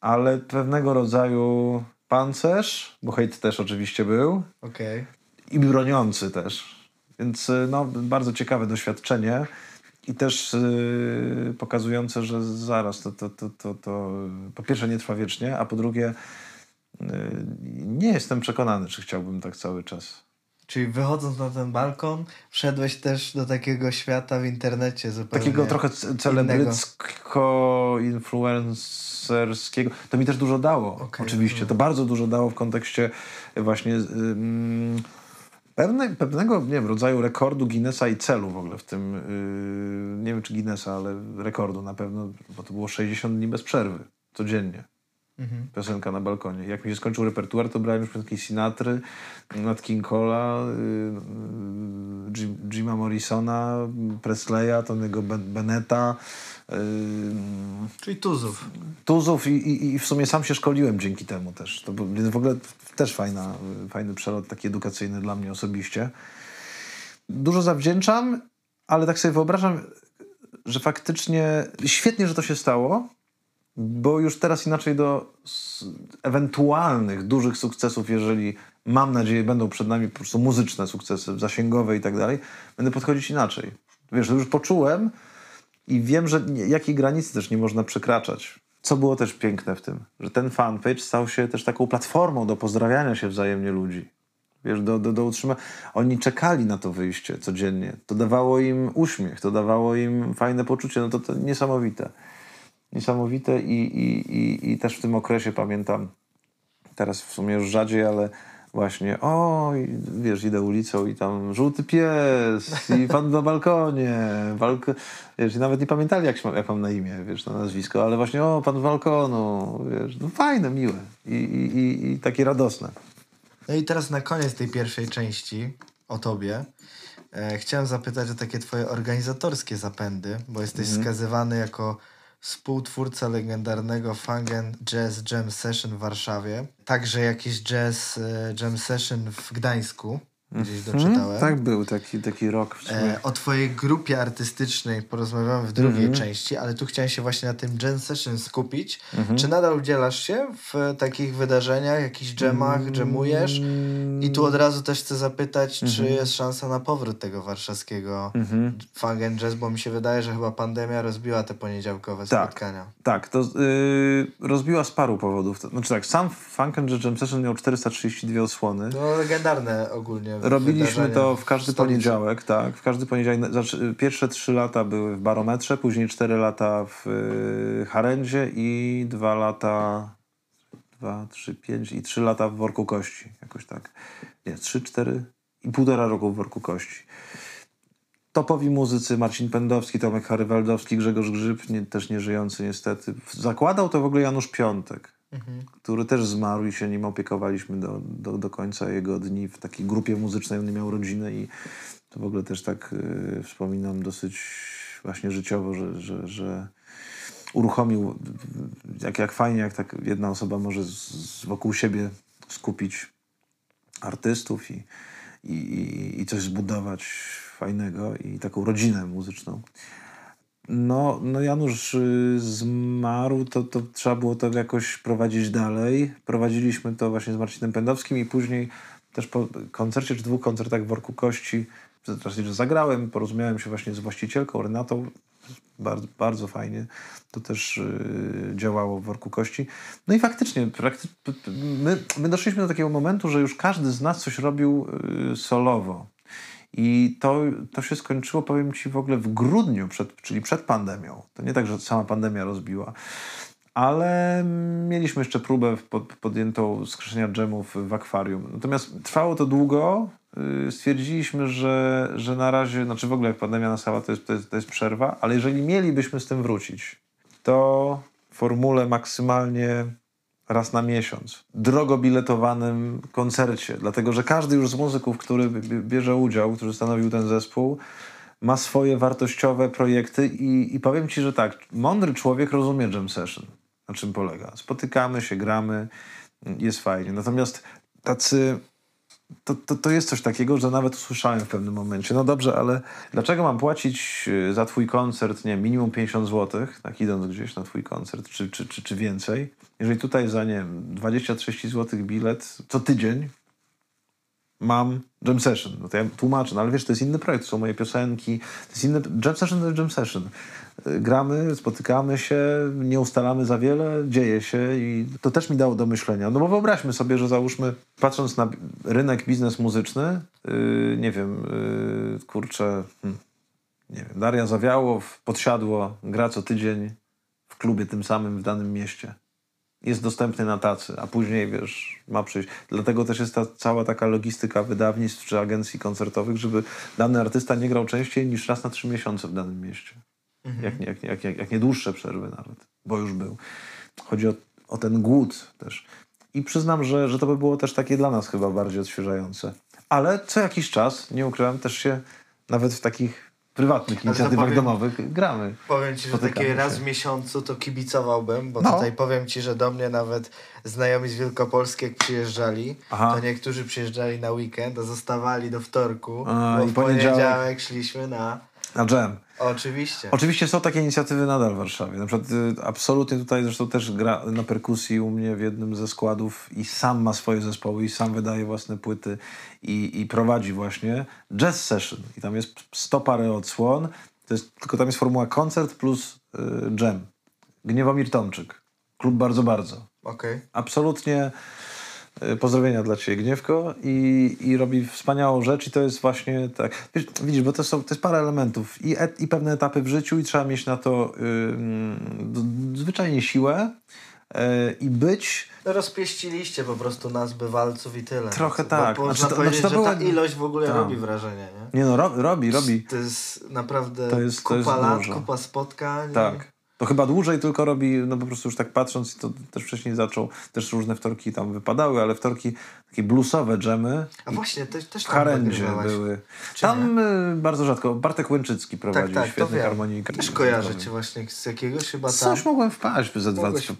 Speaker 2: ale pewnego rodzaju pancerz, bo hejt też oczywiście był.
Speaker 1: Okay.
Speaker 2: I broniący też. Więc y, no, bardzo ciekawe doświadczenie i też yy, pokazujące, że zaraz to, to, to, to, to po pierwsze nie trwa wiecznie, a po drugie yy, nie jestem przekonany, czy chciałbym tak cały czas.
Speaker 1: Czyli wychodząc na ten balkon, wszedłeś też do takiego świata w internecie zupełnie
Speaker 2: Takiego trochę celebrycko-influencerskiego. To mi też dużo dało, okay, oczywiście. To bardzo dużo dało w kontekście właśnie... Yy, pewne, pewnego nie wiem, rodzaju rekordu Guinnessa i celu w ogóle w tym, yy, nie wiem czy Guinnessa, ale rekordu na pewno, bo to było 60 dni bez przerwy, codziennie. Mhm. Piosenka na balkonie. Jak mi się skończył repertuar, to brałem już piosenki Sinatry, Nat King Cola, yy, Jima Morrisona, Presleya, Tonego Beneta. Yy,
Speaker 1: Czyli Tuzów.
Speaker 2: Tuzów i, i, i w sumie sam się szkoliłem dzięki temu też. To w ogóle też fajna, fajny przelot taki edukacyjny dla mnie osobiście. Dużo zawdzięczam, ale tak sobie wyobrażam, że faktycznie świetnie, że to się stało, bo już teraz inaczej do ewentualnych dużych sukcesów, jeżeli mam nadzieję będą przed nami po prostu muzyczne sukcesy, zasięgowe i tak dalej, będę podchodzić inaczej. Wiesz, już poczułem i wiem, że jakiej granicy też nie można przekraczać. Co było też piękne w tym, że ten fanpage stał się też taką platformą do pozdrawiania się wzajemnie ludzi. Wiesz, do, do, do utrzymania. Oni czekali na to wyjście codziennie. To dawało im uśmiech, to dawało im fajne poczucie. No to, to niesamowite. Niesamowite i, i, i, i też w tym okresie pamiętam, teraz w sumie już rzadziej, ale właśnie, o, wiesz, idę ulicą i tam żółty pies i pan na balkonie. Balk wiesz, nawet nie pamiętali, jak, jak mam na imię, wiesz, na nazwisko, ale właśnie, o, pan z balkonu, wiesz, no fajne, miłe i, i, i, i takie radosne.
Speaker 1: No i teraz na koniec tej pierwszej części o tobie. E, chciałem zapytać o takie twoje organizatorskie zapędy, bo jesteś mhm. skazywany jako współtwórca legendarnego Fangen Jazz Jam Session w Warszawie. Także jakiś jazz e, jam session w Gdańsku gdzieś mhm. doczytałem.
Speaker 2: tak był, taki, taki rok. W
Speaker 1: sumie. E, o twojej grupie artystycznej porozmawiamy w drugiej mm -hmm. części, ale tu chciałem się właśnie na tym jam session skupić. Mm -hmm. Czy nadal udzielasz się w takich wydarzeniach, jakichś dżemach, dżemujesz? I tu od razu też chcę zapytać, mm -hmm. czy mhm. jest szansa na powrót tego warszawskiego mm funk and jazz, bo mi się wydaje, że chyba pandemia rozbiła te poniedziałkowe tak, spotkania.
Speaker 2: Tak, to yy, rozbiła z paru powodów. Znaczy tak, sam funk and jazz jam session miał 432 osłony.
Speaker 1: No legendarne ogólnie
Speaker 2: Robiliśmy to w każdy poniedziałek, tak. W każdy poniedziałek. Znaczy, pierwsze trzy lata były w Barometrze, później cztery lata w y, Harendzie i dwa lata, dwa, trzy, pięć i trzy lata w Worku Kości. Jakoś tak. Nie, trzy, cztery i półtora roku w Worku Kości. Topowi muzycy Marcin Pędowski, Tomek Harywaldowski, Grzegorz Grzyb, nie, też nieżyjący niestety. Zakładał to w ogóle Janusz Piątek mhm. który też zmarł i się nim opiekowaliśmy do, do, do końca jego dni w takiej grupie muzycznej. On miał rodzinę i to w ogóle też tak y, wspominam dosyć właśnie życiowo, że, że, że uruchomił, jak, jak fajnie, jak tak jedna osoba może z, z wokół siebie skupić artystów i, i, i coś zbudować fajnego i taką rodzinę muzyczną. No, no Janusz y, zmarł, to, to trzeba było to jakoś prowadzić dalej. Prowadziliśmy to właśnie z Marcinem Pędowskim i później też po koncercie, czy dwóch koncertach w Worku Kości, że zagrałem, porozumiałem się właśnie z właścicielką Renatą, bardzo, bardzo fajnie. To też yy, działało w Worku Kości. No i faktycznie, prakty my, my doszliśmy do takiego momentu, że już każdy z nas coś robił yy, solowo. I to, to się skończyło, powiem ci, w ogóle w grudniu, przed, czyli przed pandemią. To nie tak, że sama pandemia rozbiła. Ale mieliśmy jeszcze próbę pod, podjętą skrzeszenia dżemów w akwarium. Natomiast trwało to długo. Yy, stwierdziliśmy, że, że na razie, znaczy w ogóle jak pandemia nastała, to jest, to, jest, to jest przerwa, ale jeżeli mielibyśmy z tym wrócić, to formule maksymalnie raz na miesiąc, drogo biletowanym koncercie, dlatego że każdy już z muzyków, który bierze udział, który stanowił ten zespół, ma swoje wartościowe projekty i, i powiem ci, że tak, mądry człowiek rozumie jam session, na czym polega. Spotykamy się, gramy, jest fajnie. Natomiast tacy to, to, to jest coś takiego, że nawet usłyszałem w pewnym momencie, no dobrze, ale dlaczego mam płacić y, za twój koncert, nie minimum 50 zł, tak idąc gdzieś na twój koncert, czy, czy, czy, czy więcej, jeżeli tutaj za, nie wiem, 20-30 zł bilet co tydzień mam jam session. No to ja tłumaczę, no ale wiesz, to jest inny projekt, to są moje piosenki, to jest inny, jam session to jest jam session. Y, gramy, spotykamy się, nie ustalamy za wiele, dzieje się i to też mi dało do myślenia. No bo wyobraźmy sobie, że załóżmy, patrząc na rynek biznes muzyczny, yy, nie wiem, yy, kurczę, hmm, nie wiem, Daria Zawiałow, Podsiadło, gra co tydzień w klubie tym samym w danym mieście jest dostępny na tacy, a później, wiesz, ma przyjść. Dlatego też jest ta cała taka logistyka wydawnictw czy agencji koncertowych, żeby dany artysta nie grał częściej niż raz na trzy miesiące w danym mieście. Mhm. Jak, nie, jak, jak, jak, jak nie dłuższe przerwy nawet, bo już był. Chodzi o, o ten głód też. I przyznam, że, że to by było też takie dla nas chyba bardziej odświeżające. Ale co jakiś czas, nie ukrywam, też się nawet w takich prywatnych inicjatywach powiem, domowych gramy.
Speaker 1: Powiem ci, że takie raz w miesiącu to kibicowałbym, bo no. tutaj powiem ci, że do mnie nawet znajomi z Wielkopolski jak przyjeżdżali, Aha. to niektórzy przyjeżdżali na weekend, a zostawali do wtorku, a, bo w poniedziałek... poniedziałek szliśmy na
Speaker 2: na jam.
Speaker 1: Oczywiście.
Speaker 2: Oczywiście są takie inicjatywy nadal w Warszawie. Na przykład y, absolutnie tutaj zresztą też gra na perkusji u mnie w jednym ze składów i sam ma swoje zespoły i sam wydaje własne płyty i, i prowadzi właśnie jazz session. I tam jest sto parę odsłon. To jest, tylko tam jest formuła koncert plus y, jam. Gniewomir Tomczyk. Klub bardzo, bardzo.
Speaker 1: Okay.
Speaker 2: Absolutnie pozdrowienia dla Ciebie, Gniewko. I, I robi wspaniałą rzecz i to jest właśnie tak. Wiesz, widzisz, bo to, są, to jest parę elementów i, et, i pewne etapy w życiu i trzeba mieć na to yy, zwyczajnie siłę yy, i być...
Speaker 1: Rozpieściliście po prostu nazwy walców i tyle.
Speaker 2: Trochę tak.
Speaker 1: Bo, można znaczy, powiedzieć, znaczy to ta ilość w ogóle robi wrażenie, nie?
Speaker 2: Nie no, ro, robi, robi.
Speaker 1: To jest naprawdę to jest, kupa to jest lat, dużo. kupa spotkań.
Speaker 2: Tak. To chyba dłużej tylko robi, no po prostu już tak patrząc, to też wcześniej zaczął, też różne wtorki tam wypadały, ale wtorki takie bluesowe dżemy.
Speaker 1: A właśnie, też, też
Speaker 2: tam Harendzie były. Czy tam bardzo rzadko. Bartek Łęczycki prowadził tak, tak, świetny harmonijkę.
Speaker 1: Też kojarzę cię właśnie z jakiegoś chyba tam.
Speaker 2: Coś mogłem wpaść ze dwa, wpaść,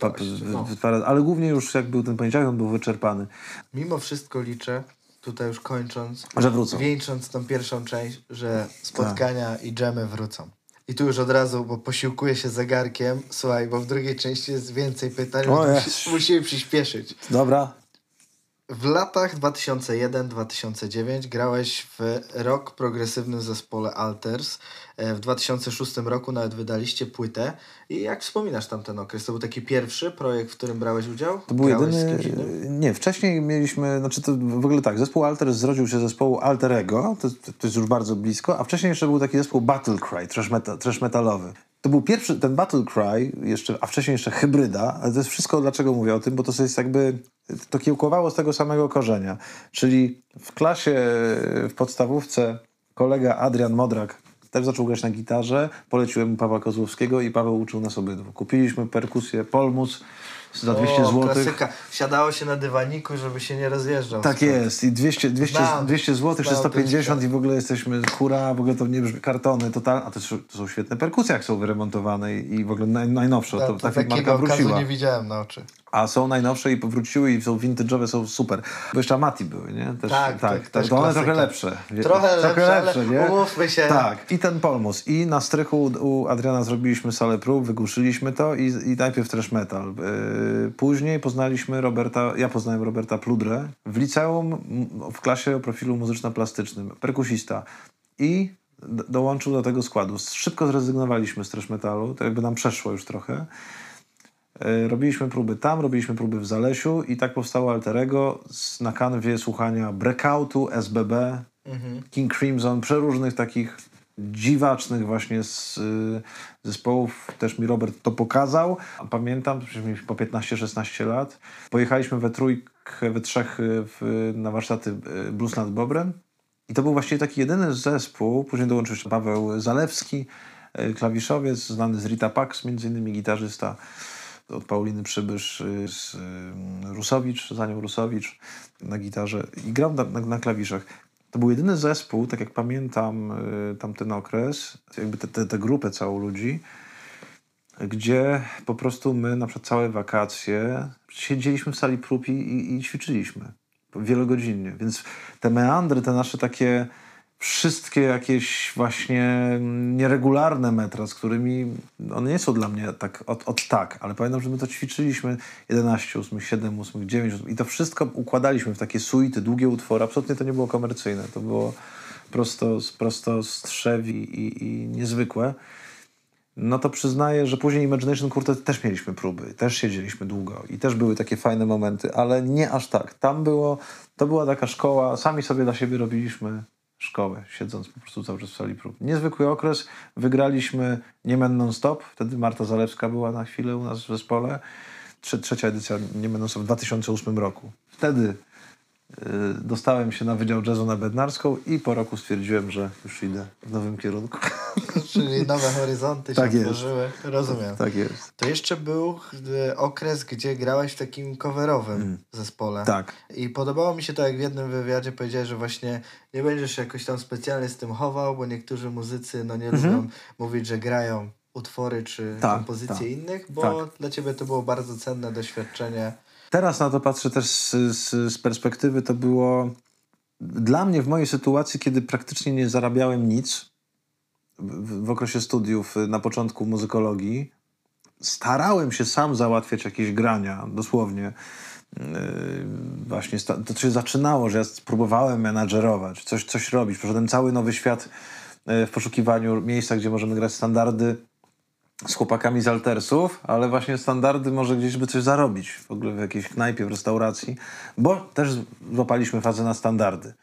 Speaker 2: no. ale głównie już jak był ten poniedziałek, on był wyczerpany.
Speaker 1: Mimo wszystko liczę, tutaj już kończąc,
Speaker 2: że wrócą.
Speaker 1: wieńcząc tą pierwszą część, że spotkania tak. i dżemy wrócą. I tu już od razu, bo posiłkuję się zegarkiem. Słuchaj, bo w drugiej części jest więcej pytań, musi, musimy przyspieszyć.
Speaker 2: Dobra.
Speaker 1: W latach 2001-2009 grałeś w rock progresywnym zespole Alters. E, w 2006 roku nawet wydaliście płytę. I jak wspominasz tamten okres? To był taki pierwszy projekt, w którym brałeś udział?
Speaker 2: To był grałeś jedyny... Nie, wcześniej mieliśmy... Znaczy to w ogóle tak, zespół Alters zrodził się zespołu Alter Ego, to, to jest już bardzo blisko, a wcześniej jeszcze był taki zespół Battle Cry, trash, metal, trash metalowy. To był pierwszy, ten Battle Cry, jeszcze, a wcześniej jeszcze hybryda, ale to jest wszystko, dlaczego mówię o tym, bo to jest jakby, to kiełkowało z tego samego korzenia. Czyli w klasie, w podstawówce kolega Adrian Modrak też zaczął grać na gitarze, poleciłem Pawła Kozłowskiego i Paweł uczył nas obydwu. Kupiliśmy perkusję Polmus, za 200 zł.
Speaker 1: Klasyka. Siadało się na dywaniku, żeby się nie rozjeżdżał.
Speaker 2: Tak jest. I 200, 200, Znam. 200 zł, czy 150 i w ogóle jesteśmy hura, w ogóle to nie brzmi kartony, total, a to, to są świetne perkusje, jak są wyremontowane i, w ogóle naj, najnowsze.
Speaker 1: to, to, to marka wróciła. nie widziałem na oczy.
Speaker 2: A są najnowsze i powróciły i są vintage'owe, są super. Bo jeszcze Amati były, nie?
Speaker 1: Też, tak, tak.
Speaker 2: To, to one trochę lepsze.
Speaker 1: Trochę, trochę lepsze, lepsze nie? umówmy się.
Speaker 2: Tak. I ten Polmus. I na strychu u Adriana zrobiliśmy salę prób, wygłuszyliśmy to i, i najpierw trash metal. Yy, później poznaliśmy Roberta, ja poznałem Roberta Pludrę w liceum w klasie o profilu muzyczno-plastycznym. Perkusista. I dołączył do tego składu. Szybko zrezygnowaliśmy z trash metalu, to jakby nam przeszło już trochę. E, Robiliśmy próby tam, robiliśmy próby w Zalesiu i tak powstało Alterego z, na kanwie słuchania Breakoutu, SBB, King Crimson, przeróżnych takich dziwacznych właśnie z y, zespołów. Też mi Robert to pokazał. Pamiętam, po 15-16 lat. Pojechaliśmy we trójkę, we trzech y, w, na warsztaty y, Blues nad Bobrem. I to był właściwie taki jedyny zespół. Później dołączył się Paweł Zalewski, y, klawiszowiec, znany z Rita Pax, między innymi gitarzysta od Pauliny Przybysz, y, z y, Rusowicz, za nią Rusowicz na gitarze i grał na, na, na klawiszach. To był jedyny zespół, tak jak pamiętam y, tamten okres, jakby tę te, grupę całą ludzi, gdzie po prostu my na przykład całe wakacje siedzieliśmy w sali prób i, i, i ćwiczyliśmy wielogodzinnie. Więc te meandry, te nasze takie wszystkie jakieś właśnie nieregularne metra, z którymi one nie są dla mnie tak od, od tak, ale pamiętam, że my to ćwiczyliśmy 11 ósmych, 7 ósmych, 9 ósmych i to wszystko układaliśmy w takie suity, długie utwory. Absolutnie to nie było komercyjne. To było prosto, prosto z trzewi i, i niezwykłe. No to przyznaję, że później Imagination Quartet też mieliśmy próby, też siedzieliśmy długo i też były takie fajne momenty, ale nie aż tak. Tam było, to była taka szkoła, sami sobie dla siebie robiliśmy szkołę, siedząc po prostu cały czas w sali prób. Niezwykły okres, wygraliśmy Niemen non-stop, wtedy Marta Zalewska była na chwilę u nas w zespole, Trze trzecia edycja Niemen non-stop w 2008 roku. Wtedy dostałem się na Wydział Jazzu na Bednarską i po roku stwierdziłem, że już idę w nowym kierunku.
Speaker 1: Czyli nowe horyzonty
Speaker 2: Tak
Speaker 1: się
Speaker 2: jest.
Speaker 1: otworzyły. Rozumiem.
Speaker 2: tak jest.
Speaker 1: To jeszcze był e, okres, gdzie grałeś w takim coverowym zespole.
Speaker 2: Tak.
Speaker 1: I podobało mi się to, jak w jednym wywiadzie powiedziałeś, że właśnie nie będziesz jakoś tam specjalnie z tym chował, bo niektórzy muzycy no nie lubią mówić, że grają utwory czy.
Speaker 2: Tak,
Speaker 1: kompozycje
Speaker 2: tak.
Speaker 1: innych, bo
Speaker 2: Tak.
Speaker 1: dla ciebie to było bardzo cenne doświadczenie.
Speaker 2: Teraz na to patrzę też z, z, z perspektywy, to było dla mnie w mojej sytuacji, kiedy praktycznie nie zarabiałem nic w, w okresie studiów y, na początku muzykologii, starałem się sam załatwiać jakieś grania, dosłownie. Yy, właśnie to się zaczynało, że ja próbowałem menadżerować, coś, coś robić. Przeszedłem cały nowy świat yy, w poszukiwaniu miejsca, gdzie możemy grać standardy z chłopakami z altersów, ale właśnie standardy może gdzieś by coś zarobić, w ogóle w jakiejś knajpie, w restauracji, bo też złapaliśmy fazę na standardy.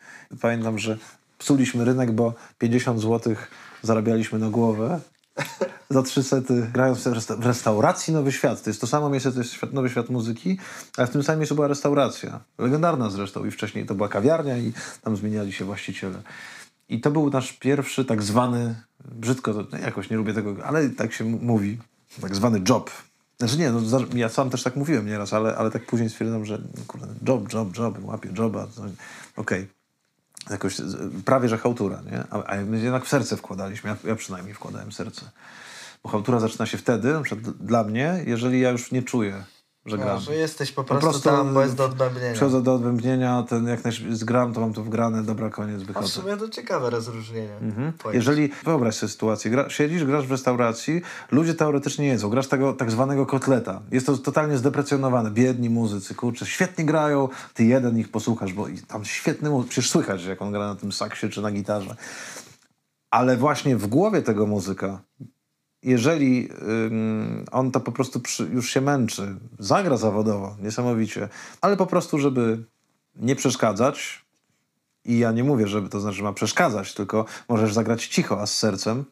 Speaker 2: Pamiętam, że psuliśmy rynek, bo 50 zł zarabialiśmy na głowę za trzy sety grając w resta- w restauracji Nowy Świat. To jest to samo miejsce, to jest świat, Nowy Świat Muzyki, ale w tym samym miejscu była restauracja. Legendarna zresztą i wcześniej to była kawiarnia i tam zmieniali się właściciele. I to był nasz pierwszy tak zwany, brzydko, to, no jakoś nie lubię tego, ale tak się mówi, tak zwany job. Znaczy nie, no, ja sam też tak mówiłem nieraz, ale, ale tak później stwierdzam, że no, kurde, job, job, job, łapię joba, no, okej. Jakoś z- prawie, że chałtura, nie? A, a my jednak w serce wkładaliśmy, ja, ja przynajmniej wkładałem serce. Bo chałtura zaczyna się wtedy, na przykład dla mnie, jeżeli ja już nie czuję, że gram.
Speaker 1: No, że jesteś po
Speaker 2: Po
Speaker 1: prostu,
Speaker 2: prostu
Speaker 1: tam, bo jest do odbębnienia.
Speaker 2: Przychodzę do odbębnienia, ten jak najszybciej zgram, to mam to wgrane, dobra, koniec,
Speaker 1: A w
Speaker 2: wychodzę.
Speaker 1: sumie to ciekawe rozróżnienie.
Speaker 2: Mhm. Jeżeli, wyobraź sobie sytuację, gra, siedzisz, grasz w restauracji, ludzie teoretycznie jedzą, grasz tego tak zwanego kotleta. Jest to totalnie zdeprecjonowane. Biedni muzycy, kurczę, świetnie grają, ty jeden ich posłuchasz, bo i tam świetny muzyk, przecież słychać, jak on gra na tym saksie czy na gitarze. Ale właśnie w głowie tego muzyka, jeżeli on to po prostu już się męczy, zagra zawodowo, niesamowicie, ale po prostu, żeby nie przeszkadzać, i ja nie mówię, żeby to znaczy, ma przeszkadzać, tylko możesz zagrać cicho, a z sercem,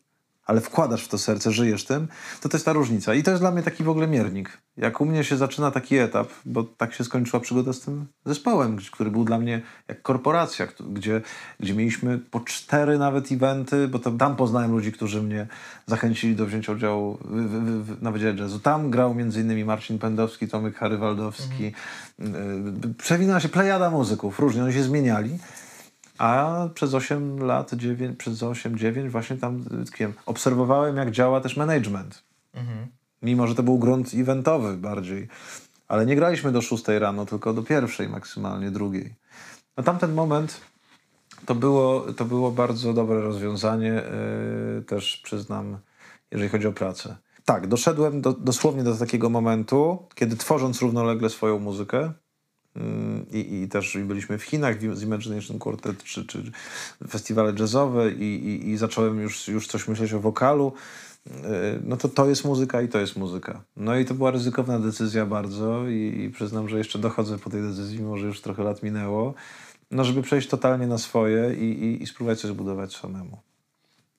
Speaker 2: ale wkładasz w to serce, żyjesz tym, to to jest ta różnica. I to jest dla mnie taki w ogóle miernik. Jak u mnie się zaczyna taki etap, bo tak się skończyła przygoda z tym zespołem, który był dla mnie jak korporacja, gdzie, gdzie mieliśmy po cztery nawet eventy, bo to, tam poznałem ludzi, którzy mnie zachęcili do wzięcia udziału w, w, w, na Wydziale Jazzu. Tam grał m.in. Marcin Pędowski, Tomek Harywaldowski. Yy, Przewinęła się plejada muzyków, różnie, oni się zmieniali. A przez 8 lat, 9, przez 8-9 właśnie tam tkwiłem. obserwowałem, jak działa też management. Mimo, że to był grunt eventowy bardziej. Ale nie graliśmy do 6 rano, tylko do pierwszej maksymalnie, drugiej. Na tamten moment to było, to było bardzo dobre rozwiązanie, yy, też przyznam, jeżeli chodzi o pracę. Tak, doszedłem do, dosłownie do takiego momentu, kiedy tworząc równolegle swoją muzykę, I, I też byliśmy w Chinach z Imagination Quartet, czy, czy festiwale jazzowe i, i, i zacząłem już, już coś myśleć o wokalu. E, no to to jest muzyka i to jest muzyka. No i to była ryzykowna decyzja bardzo i, i przyznam, że jeszcze dochodzę po tej decyzji, mimo że już trochę lat minęło, no żeby przejść totalnie na swoje i, i, i spróbować coś zbudować samemu.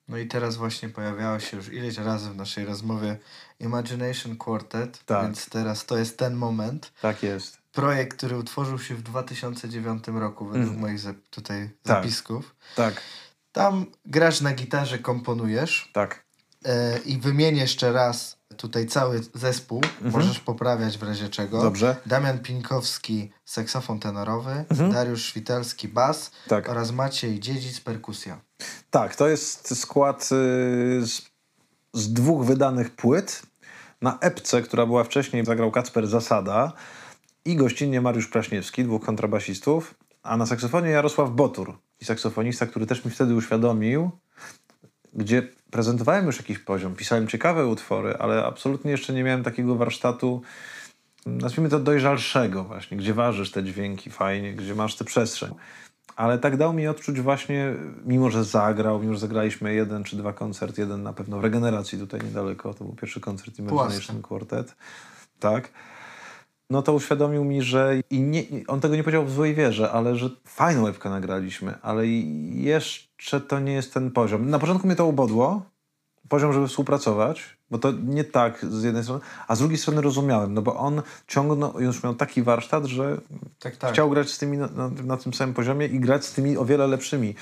Speaker 1: No i teraz właśnie pojawiało się już ileś razy w naszej rozmowie Imagination Quartet,
Speaker 2: Tak.
Speaker 1: więc teraz to jest ten moment.
Speaker 2: Tak jest.
Speaker 1: Projekt, który utworzył się w 2009 roku według
Speaker 2: Mhm.
Speaker 1: moich zap- tutaj
Speaker 2: Tak.
Speaker 1: zapisków.
Speaker 2: Tak,
Speaker 1: Tam grasz na gitarze, komponujesz
Speaker 2: tak.
Speaker 1: e, i wymienię jeszcze raz tutaj cały zespół. Możesz poprawiać w razie czego.
Speaker 2: Dobrze.
Speaker 1: Damian Pinkowski, saksofon tenorowy,
Speaker 2: Mhm.
Speaker 1: Dariusz Świtelski, bas
Speaker 2: Tak.
Speaker 1: oraz Maciej Dziedzic, perkusja.
Speaker 2: Tak, to jest skład y, z, z dwóch wydanych płyt. Na epce, która była wcześniej, zagrał Kacper Zasada i gościnnie Mariusz Kraśniewski, dwóch kontrabasistów, a na saksofonie Jarosław Botur, i saksofonista, który też mi wtedy uświadomił, gdzie prezentowałem już jakiś poziom, pisałem ciekawe utwory, ale absolutnie jeszcze nie miałem takiego warsztatu, nazwijmy to dojrzalszego właśnie, gdzie ważysz te dźwięki fajnie, gdzie masz tę przestrzeń. Ale tak dał mi odczuć właśnie, mimo że zagrał, mimo że zagraliśmy jeden czy dwa koncerty, jeden na pewno w regeneracji tutaj niedaleko, to był pierwszy koncert Imagination Quartet, tak, no to uświadomił mi, że i nie, on tego nie powiedział w złej wierze, ale że fajną łebkę nagraliśmy, ale jeszcze to nie jest ten poziom. Na początku mnie to ubodło, poziom, żeby współpracować, bo to nie tak z jednej strony, a z drugiej strony rozumiałem, no bo on ciągnął, już miał taki warsztat, że
Speaker 1: Tak, tak.
Speaker 2: chciał grać z tymi na, na, na tym samym poziomie i grać z tymi o wiele lepszymi.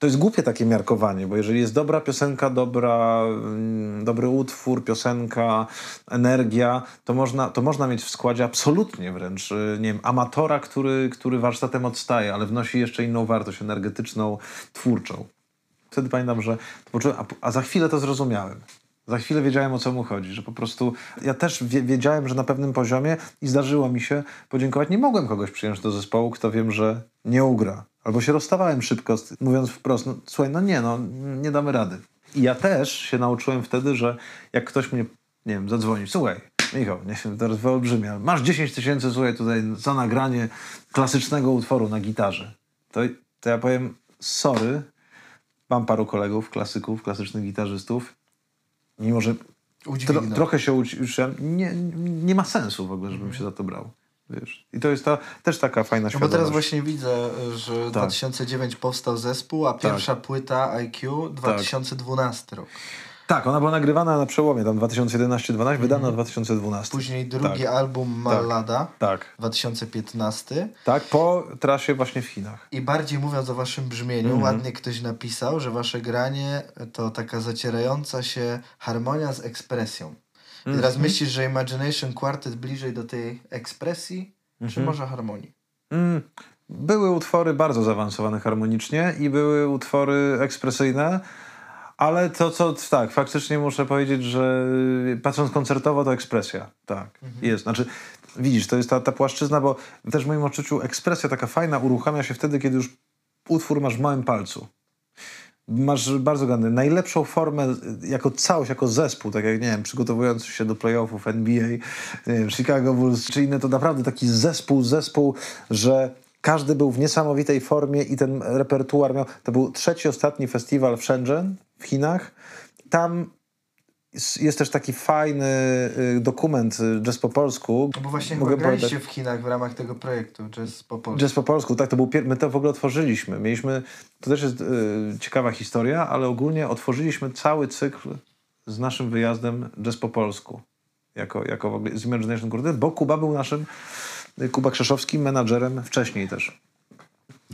Speaker 2: To jest głupie takie miarkowanie, bo jeżeli jest dobra piosenka, dobra, mm, dobry utwór, piosenka, energia, to można, to można mieć w składzie absolutnie wręcz, y, nie wiem, amatora, który, który warsztatem odstaje, ale wnosi jeszcze inną wartość energetyczną, twórczą. Wtedy pamiętam, że poczułem, a, a za chwilę to zrozumiałem. Za chwilę wiedziałem, o co mu chodzi, że po prostu ja też wie, wiedziałem, że na pewnym poziomie i zdarzyło mi się podziękować. Nie mogłem kogoś przyjąć do zespołu, kto wiem, że nie ugra. Albo się rozstawałem szybko, mówiąc wprost, no, słuchaj, no nie, no nie damy rady. I ja też się nauczyłem wtedy, że jak ktoś mnie, nie wiem, zadzwoni, słuchaj, Michał, nie wiem, teraz wyolbrzymia, masz 10 tysięcy, słuchaj, tutaj za nagranie klasycznego utworu na gitarze. To, to ja powiem, sorry, mam paru kolegów, klasyków, klasycznych gitarzystów, mimo że tro, trochę się uczyłem, nie, nie ma sensu w ogóle, żebym się za to brał. Wiesz. I to jest ta, też taka fajna
Speaker 1: No bo teraz właśnie widzę, że
Speaker 2: Tak.
Speaker 1: 2009 powstał zespół, a pierwsza płyta IQ 2012 rok.
Speaker 2: Tak, ona była nagrywana na przełomie, tam 2011-2012, wydana w 2012.
Speaker 1: Później drugi
Speaker 2: tak.
Speaker 1: album Malada
Speaker 2: Tak,
Speaker 1: 2015.
Speaker 2: tak, po trasie właśnie w Chinach.
Speaker 1: I bardziej mówiąc o waszym brzmieniu,
Speaker 2: Mhm.
Speaker 1: ładnie ktoś napisał, że wasze granie to taka zacierająca się harmonia z ekspresją. I
Speaker 2: Mhm.
Speaker 1: teraz myślisz, że Imagination Quartet bliżej do tej ekspresji,
Speaker 2: Mhm.
Speaker 1: czy może harmonii?
Speaker 2: Mm, były utwory bardzo zaawansowane harmonicznie i były utwory ekspresyjne, ale to co, tak, faktycznie muszę powiedzieć, że patrząc koncertowo to ekspresja, tak, jest. Znaczy, widzisz, to jest ta, ta płaszczyzna, bo też w moim odczuciu ekspresja taka fajna uruchamia się wtedy, kiedy już utwór masz w małym palcu. Masz bardzo gadny, najlepszą formę y, jako całość, jako zespół, tak jak, nie wiem, przygotowując się do playoffów NBA, wiem, Chicago Bulls czy inne, to naprawdę taki zespół, zespół, że każdy był w niesamowitej formie i ten repertuar miał, to był trzeci, ostatni festiwal w Shenzhen w Chinach. Tam jest- też taki fajny y, dokument y, Jazz po polsku.
Speaker 1: No bo właśnie
Speaker 2: Mogę
Speaker 1: graliście w Chinach w ramach tego projektu Jazz po polsku.
Speaker 2: Jazz po polsku, tak, to był my to w ogóle otworzyliśmy. Mieliśmy, to też jest y, ciekawa historia, ale ogólnie otworzyliśmy cały cykl z naszym wyjazdem Jazz po polsku. Jako, jako w ogóle z Imagination Quartet, bo Kuba był naszym, y, Kuba Krzeszowski, menadżerem wcześniej też.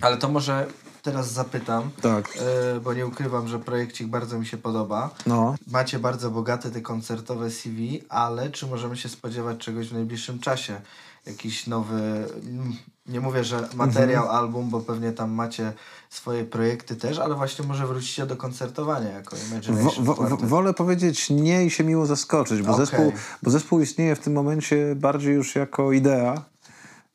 Speaker 1: Ale to może teraz zapytam,
Speaker 2: Tak.
Speaker 1: e, bo nie ukrywam, że projekcik bardzo mi się podoba.
Speaker 2: No,
Speaker 1: Macie bardzo bogate te koncertowe CV, ale czy możemy się spodziewać czegoś w najbliższym czasie? Jakiś nowy, mm, nie mówię, że materiał,
Speaker 2: Mhm.
Speaker 1: album, bo pewnie tam macie swoje projekty też, ale właśnie może wrócicie do koncertowania jako Imagination
Speaker 2: wo, wolę powiedzieć nie i się miło zaskoczyć, bo,
Speaker 1: Okej.
Speaker 2: zespół, bo zespół istnieje w tym momencie bardziej już jako idea,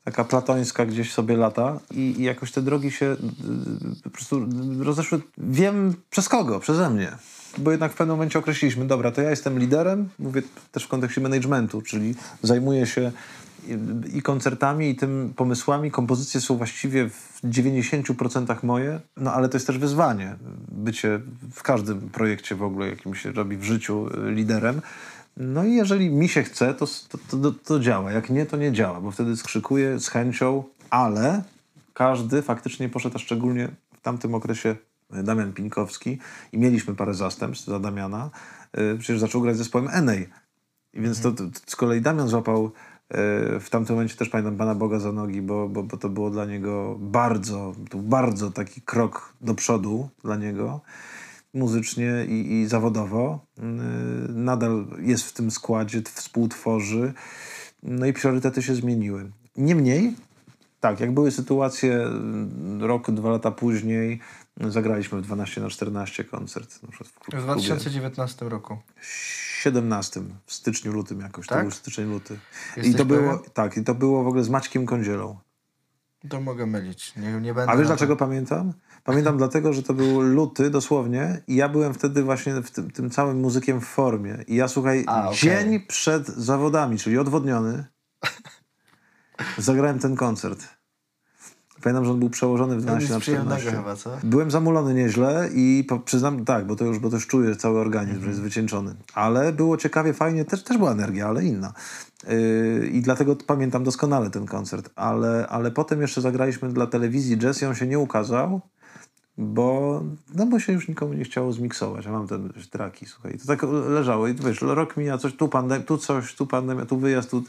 Speaker 2: taka platońska gdzieś sobie lata i, i jakoś te drogi się y, po prostu rozeszły, wiem przez kogo, przeze mnie. Bo jednak w pewnym momencie określiliśmy, dobra, to ja jestem liderem, mówię też w kontekście managementu, czyli zajmuję się i, koncertami, i tym pomysłami. Kompozycje są właściwie w 90% moje, no ale to jest też wyzwanie. Bycie w każdym projekcie w ogóle, jakim się robi w życiu y, liderem. No i jeżeli mi się chce, to, to, to, to działa. Jak nie, to nie działa, bo wtedy skrzykuję z chęcią, ale każdy faktycznie poszedł, a szczególnie w tamtym okresie Damian Pińkowski i mieliśmy parę zastępstw za Damiana, y, przecież zaczął grać z zespołem Enej. Więc to, to, z kolei Damian złapał y, w tamtym momencie też pamiętam Pana Boga za nogi, bo, bo, bo to było dla niego bardzo, to bardzo taki krok do przodu dla niego muzycznie i, i zawodowo. Y, nadal jest w tym składzie, współtworzy. No i priorytety się zmieniły. Niemniej, tak, jak były sytuacje rok, dwa lata później, zagraliśmy w 12 na 14 koncert. Na przykład w,
Speaker 1: w 2019 roku.
Speaker 2: 17 w styczniu, lutym jakoś. Tak? To był styczeń, luty. I to było, tak, i to było w ogóle z Maćkiem Kądzielą.
Speaker 1: To mogę mylić. Nie, nie będę
Speaker 2: A wiesz dlaczego pamiętam? Pamiętam dlatego, że to był luty dosłownie i ja byłem wtedy właśnie w tym, tym całym muzykiem w formie. I ja słuchaj, A, okay. dzień przed zawodami, czyli odwodniony, zagrałem ten koncert. Pamiętam, że on był przełożony w 12 na 14.
Speaker 1: chyba, co?
Speaker 2: Byłem zamulony nieźle i po, przyznam, tak, bo to już, bo to już czuję cały organizm, mm -hmm. że jest wycieńczony. Ale było ciekawie, fajnie, też, też była energia, ale inna. Yy, I dlatego pamiętam doskonale ten koncert. Ale, ale potem jeszcze zagraliśmy dla telewizji jazz i on się nie ukazał bo, no bo się już nikomu nie chciało zmiksować. Ja mam te traki, słuchaj. To tak leżało i wiesz, rok mija, coś, tu pandemia, tu coś, tu pandemia, tu wyjazd, tu...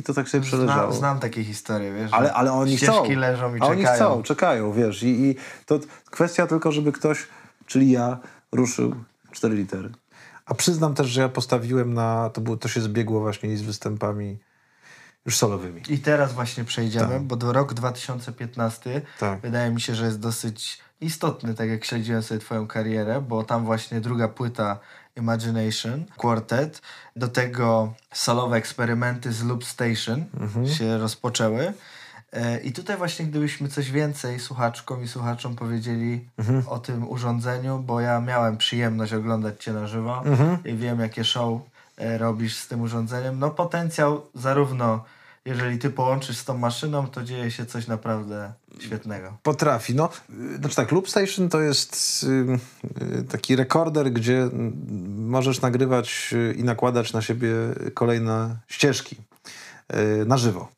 Speaker 2: I to tak sobie przeleżało.
Speaker 1: Znam, znam takie historie, wiesz,
Speaker 2: ale, ale oni
Speaker 1: chcą. leżą i czekają.
Speaker 2: oni chcą, czekają, wiesz. I, I to kwestia tylko, żeby ktoś, czyli ja, ruszył cztery litery. A przyznam też, że ja postawiłem na... To, było, to się zbiegło właśnie z występami już solowymi.
Speaker 1: I teraz właśnie przejdziemy, tak. bo do rok 2015 tak. wydaje mi się, że jest dosyć istotny, tak jak śledziłem sobie twoją karierę, bo tam właśnie druga płyta Imagination, Quartet, do tego solowe eksperymenty z Loop Station mhm. się rozpoczęły. E, I tutaj właśnie gdybyśmy coś więcej słuchaczkom i słuchaczom powiedzieli mhm. o tym urządzeniu, bo ja miałem przyjemność oglądać Cię na żywo mhm. i wiem jakie show e, robisz z tym urządzeniem. No potencjał zarówno jeżeli ty połączysz z tą maszyną, to dzieje się coś naprawdę świetnego.
Speaker 2: Potrafi. No, znaczy tak, Loop Station to jest yy, taki rekorder, gdzie możesz nagrywać y, i nakładać na siebie kolejne ścieżki yy, na żywo.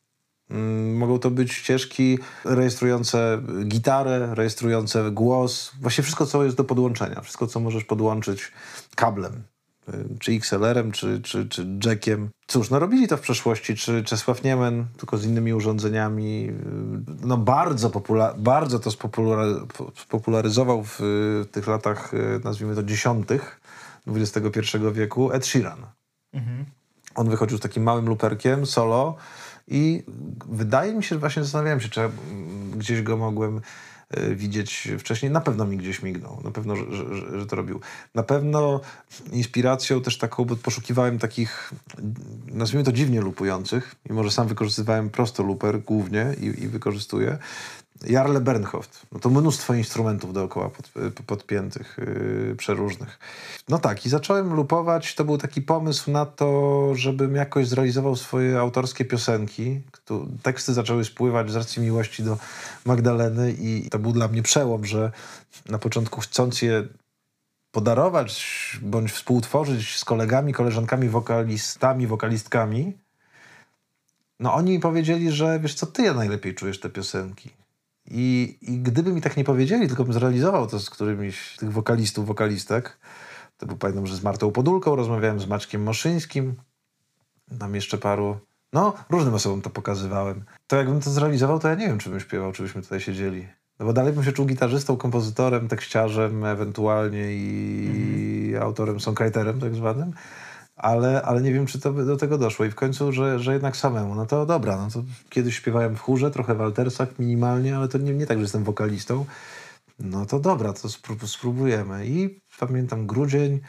Speaker 2: Mm, mogą to być ścieżki rejestrujące gitarę, rejestrujące głos, właściwie wszystko, co jest do podłączenia, wszystko, co możesz podłączyć kablem. Y, czy XLR-em, czy, czy, czy Jackiem. Cóż, no robili to w przeszłości, czy Czesław Niemen, tylko z innymi urządzeniami. Y, no bardzo, popula- bardzo to spopularyzował w, w tych latach, y, nazwijmy to dziesiątych XXI wieku, Ed Sheeran. Mhm. On wychodził z takim małym luperkiem, solo i wydaje mi się, że właśnie zastanawiałem się, czy gdzieś go mogłem E, widzieć wcześniej. Na pewno mi gdzieś mignął, na pewno, że, że, że to robił. Na pewno inspiracją też taką, bo poszukiwałem takich, nazwijmy to dziwnie lupujących i może sam wykorzystywałem prosto luper głównie i, i wykorzystuję. Jarle Bernhoft. No to mnóstwo instrumentów dookoła pod, podpiętych, yy, przeróżnych. No tak, i zacząłem lupować. To był taki pomysł na to, żebym jakoś zrealizował swoje autorskie piosenki. Teksty zaczęły spływać z racji miłości do Magdaleny i to był dla mnie przełom, że na początku chcąc je podarować bądź współtworzyć z kolegami, koleżankami, wokalistami, wokalistkami, no oni mi powiedzieli, że wiesz co, ty ja najlepiej czujesz te piosenki. I, I gdyby mi tak nie powiedzieli, tylko bym zrealizował to z którymiś tych wokalistów, wokalistek, to był, pamiętam, że z Martą Podulką rozmawiałem, z Maczkiem Moszyńskim, tam jeszcze paru, no różnym osobom to pokazywałem. To jakbym to zrealizował, to ja nie wiem, czy bym śpiewał, czy byśmy tutaj siedzieli. No bo dalej bym się czuł gitarzystą, kompozytorem, tekściarzem ewentualnie i mhm. autorem, songwriterem tak zwanym ale, ale nie wiem, czy to do tego doszło. I w końcu, że, że jednak samemu. No to dobra, no to kiedyś śpiewałem w chórze, trochę w altersach minimalnie, ale to nie, nie tak, że jestem wokalistą. No to dobra, to spróbujemy. I pamiętam grudzień,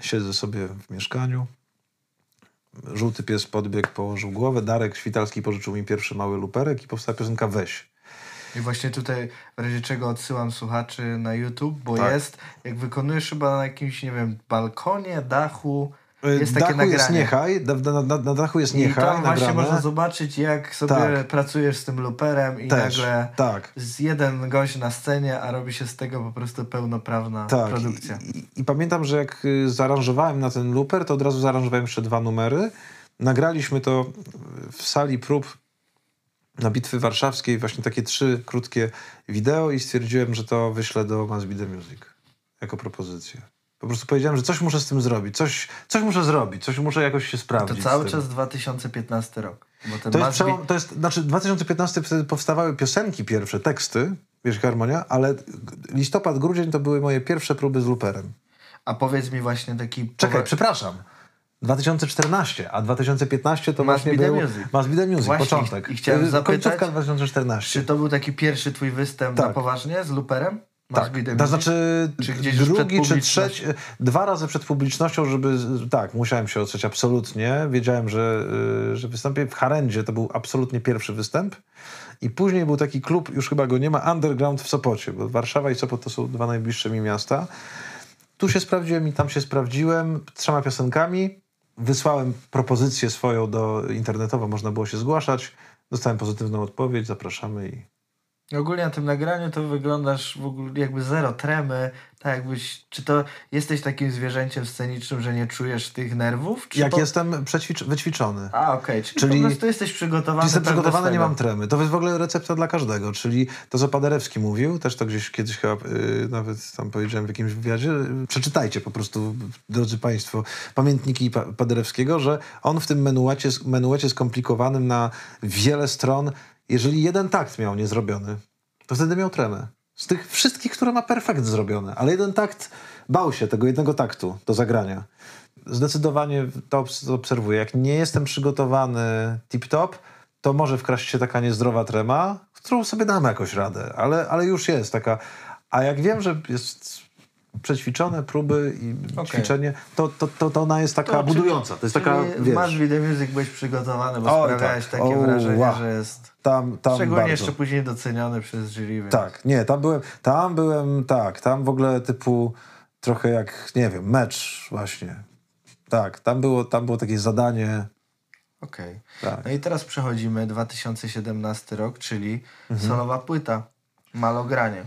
Speaker 2: siedzę sobie w mieszkaniu. Żółty pies podbiegł, położył głowę. Darek Świtalski pożyczył mi pierwszy mały luperek i powstała piosenka Weź.
Speaker 1: I właśnie tutaj w razie czego odsyłam słuchaczy na YouTube, bo tak. jest, jak wykonujesz chyba na jakimś, nie wiem, balkonie, dachu, Jest takie
Speaker 2: dachu
Speaker 1: nagranie.
Speaker 2: jest niechaj, na, na, na, na dachu jest
Speaker 1: I
Speaker 2: niechaj
Speaker 1: tam właśnie
Speaker 2: nagrane.
Speaker 1: można zobaczyć, jak sobie
Speaker 2: Tak.
Speaker 1: pracujesz z tym looperem i
Speaker 2: Też,
Speaker 1: nagle
Speaker 2: tak.
Speaker 1: z jeden gość na scenie, a robi się z tego po prostu pełnoprawna
Speaker 2: Tak,
Speaker 1: produkcja.
Speaker 2: I, i, I pamiętam, że jak y, zaaranżowałem na ten looper, to od razu zaaranżowałem jeszcze dwa numery. Nagraliśmy to w sali prób na Bitwy Warszawskiej, właśnie takie trzy krótkie wideo i stwierdziłem, że to wyślę do The Music jako propozycję. Po prostu powiedziałem, że coś muszę z tym zrobić, coś, coś muszę zrobić, coś muszę jakoś się
Speaker 1: To
Speaker 2: sprawdzić.
Speaker 1: cały
Speaker 2: z tym.
Speaker 1: czas 2015 rok.
Speaker 2: To jest, przełom, to jest, znaczy 2015 wtedy powstawały piosenki pierwsze, teksty, wiesz, harmonia, ale listopad, grudzień to były moje pierwsze próby z looperem.
Speaker 1: A powiedz mi właśnie taki...
Speaker 2: Czekaj, przepraszam. 2014, a 2015 to
Speaker 1: Must
Speaker 2: właśnie
Speaker 1: Be
Speaker 2: był
Speaker 1: Music.
Speaker 2: Must Be The Music,
Speaker 1: Właśnie,
Speaker 2: początek.
Speaker 1: i chciałem zapytać,
Speaker 2: Końcówka 2014.
Speaker 1: Czy to był taki pierwszy twój występ na
Speaker 2: Tak.
Speaker 1: poważnie z looperem?
Speaker 2: Tak, to znaczy
Speaker 1: Czy
Speaker 2: drugi czy trzeci, dwa razy przed publicznością, żeby, tak, musiałem się otrzeć absolutnie. Wiedziałem, że, y, że wystąpię w Harendzie, to był absolutnie pierwszy występ. I później był taki klub, już chyba go nie ma, Underground w Sopocie, bo Warszawa i Sopot to są dwa najbliższe mi miasta. Tu się sprawdziłem i tam się sprawdziłem trzema piosenkami. Wysłałem propozycję swoją do internetową, można było się zgłaszać. Dostałem pozytywną odpowiedź, zapraszamy i
Speaker 1: Ogólnie na tym nagraniu to wyglądasz w ogóle jakby zero tremy, tak jakbyś, czy to jesteś takim zwierzęciem scenicznym, że nie czujesz tych nerwów? Czy
Speaker 2: jak
Speaker 1: po...
Speaker 2: jestem przećwicz- wyćwiczony.
Speaker 1: A, okej, czyli,
Speaker 2: Czyli-
Speaker 1: po prostu jesteś przygotowany.
Speaker 2: Jestem przygotowany, nie mam tremy. To jest w ogóle recepta dla każdego, czyli to, co Paderewski mówił, też to gdzieś kiedyś chyba yy, nawet tam powiedziałem w jakimś wywiadzie, przeczytajcie po prostu, drodzy Państwo, pamiętniki pa Paderewskiego, że on w tym menuecie, menuecie skomplikowanym na wiele stron, jeżeli jeden takt miał niezrobiony, to wtedy miał tremę. Z tych wszystkich, które ma perfekt zrobione, ale jeden takt bał się tego jednego taktu do zagrania. Zdecydowanie to obs- to obserwuję. Jak nie jestem przygotowany tip-top, to może wkraść się taka niezdrowa trema, którą sobie damy jakoś radę, ale, ale już jest taka. A jak wiem, że jest przećwiczone próby i
Speaker 1: Okej.
Speaker 2: ćwiczenie, to, to, to, to ona jest taka
Speaker 1: To,
Speaker 2: budująca. To jest taka,
Speaker 1: w
Speaker 2: wiesz,
Speaker 1: Be The Music byłeś przygotowany, bo
Speaker 2: Oj,
Speaker 1: sprawiałeś
Speaker 2: tak.
Speaker 1: takie
Speaker 2: O,
Speaker 1: wrażenie,
Speaker 2: wow.
Speaker 1: że jest...
Speaker 2: tam, tam
Speaker 1: Szczególnie
Speaker 2: bardzo.
Speaker 1: jeszcze później doceniony przez jury. Więc...
Speaker 2: Tak, nie, tam byłem, tam byłem, tak, tam w ogóle typu trochę jak, nie wiem, mecz właśnie. Tak, tam było, tam było takie zadanie,
Speaker 1: Okej.
Speaker 2: tak.
Speaker 1: No i teraz przechodzimy 2017 rok, czyli
Speaker 2: Mhm.
Speaker 1: solowa płyta, malogranie.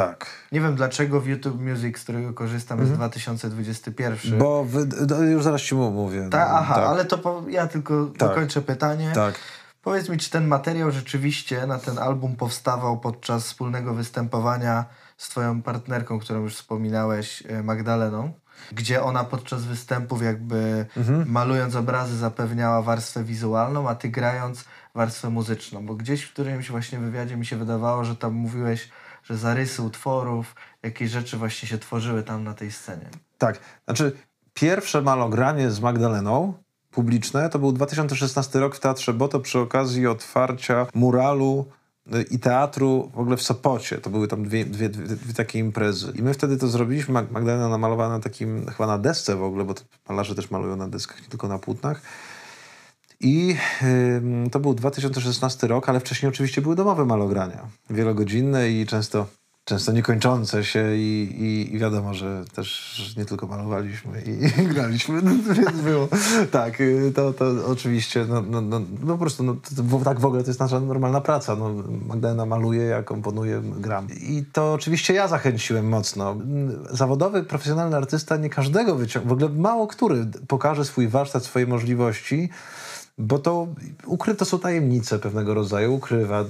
Speaker 2: Tak.
Speaker 1: Nie wiem dlaczego w YouTube Music, z którego korzystam, jest 2021.
Speaker 2: Mhm. Bo wy, do, już zaraz ci mówię.
Speaker 1: Ta, aha,
Speaker 2: tak,
Speaker 1: ale to po, ja tylko
Speaker 2: Tak.
Speaker 1: dokończę pytanie.
Speaker 2: Tak.
Speaker 1: Powiedz mi, czy ten materiał rzeczywiście na ten album powstawał podczas wspólnego występowania z twoją partnerką, którą już wspominałeś, e, Magdaleną, gdzie ona podczas występów jakby
Speaker 2: Mhm.
Speaker 1: malując obrazy zapewniała warstwę wizualną, a ty grając warstwę muzyczną, bo gdzieś w którymś właśnie wywiadzie mi się wydawało, że tam mówiłeś, że zarysy utworów, jakieś rzeczy właśnie się tworzyły tam na tej scenie.
Speaker 2: Tak, znaczy pierwsze malogranie z Magdaleną publiczne to był 2016 rok w Teatrze Boto przy okazji otwarcia muralu y, i teatru w ogóle w Sopocie. To były tam dwie, dwie, dwie, dwie takie imprezy. I my wtedy to zrobiliśmy. Mag- Magdalena namalowała na takim, chyba na desce w ogóle, bo malarze też malują na deskach, nie tylko na płótnach. I ym, to był 2016 rok, ale wcześniej oczywiście były domowe malogrania. Wielogodzinne i często, często niekończące się i, i, i wiadomo, że też nie tylko malowaliśmy i, graliśmy, więc było. Tak, y, to, to oczywiście, no, no, no, no po prostu, no, to, tak w ogóle to jest nasza normalna praca. No, Magdalena maluje, ja komponuję, gram. I to oczywiście ja zachęciłem mocno. Zawodowy, profesjonalny artysta nie każdego wyciąga, w ogóle mało który pokaże swój warsztat, swoje możliwości, bo to ukryte są tajemnice pewnego rodzaju, ukrywa.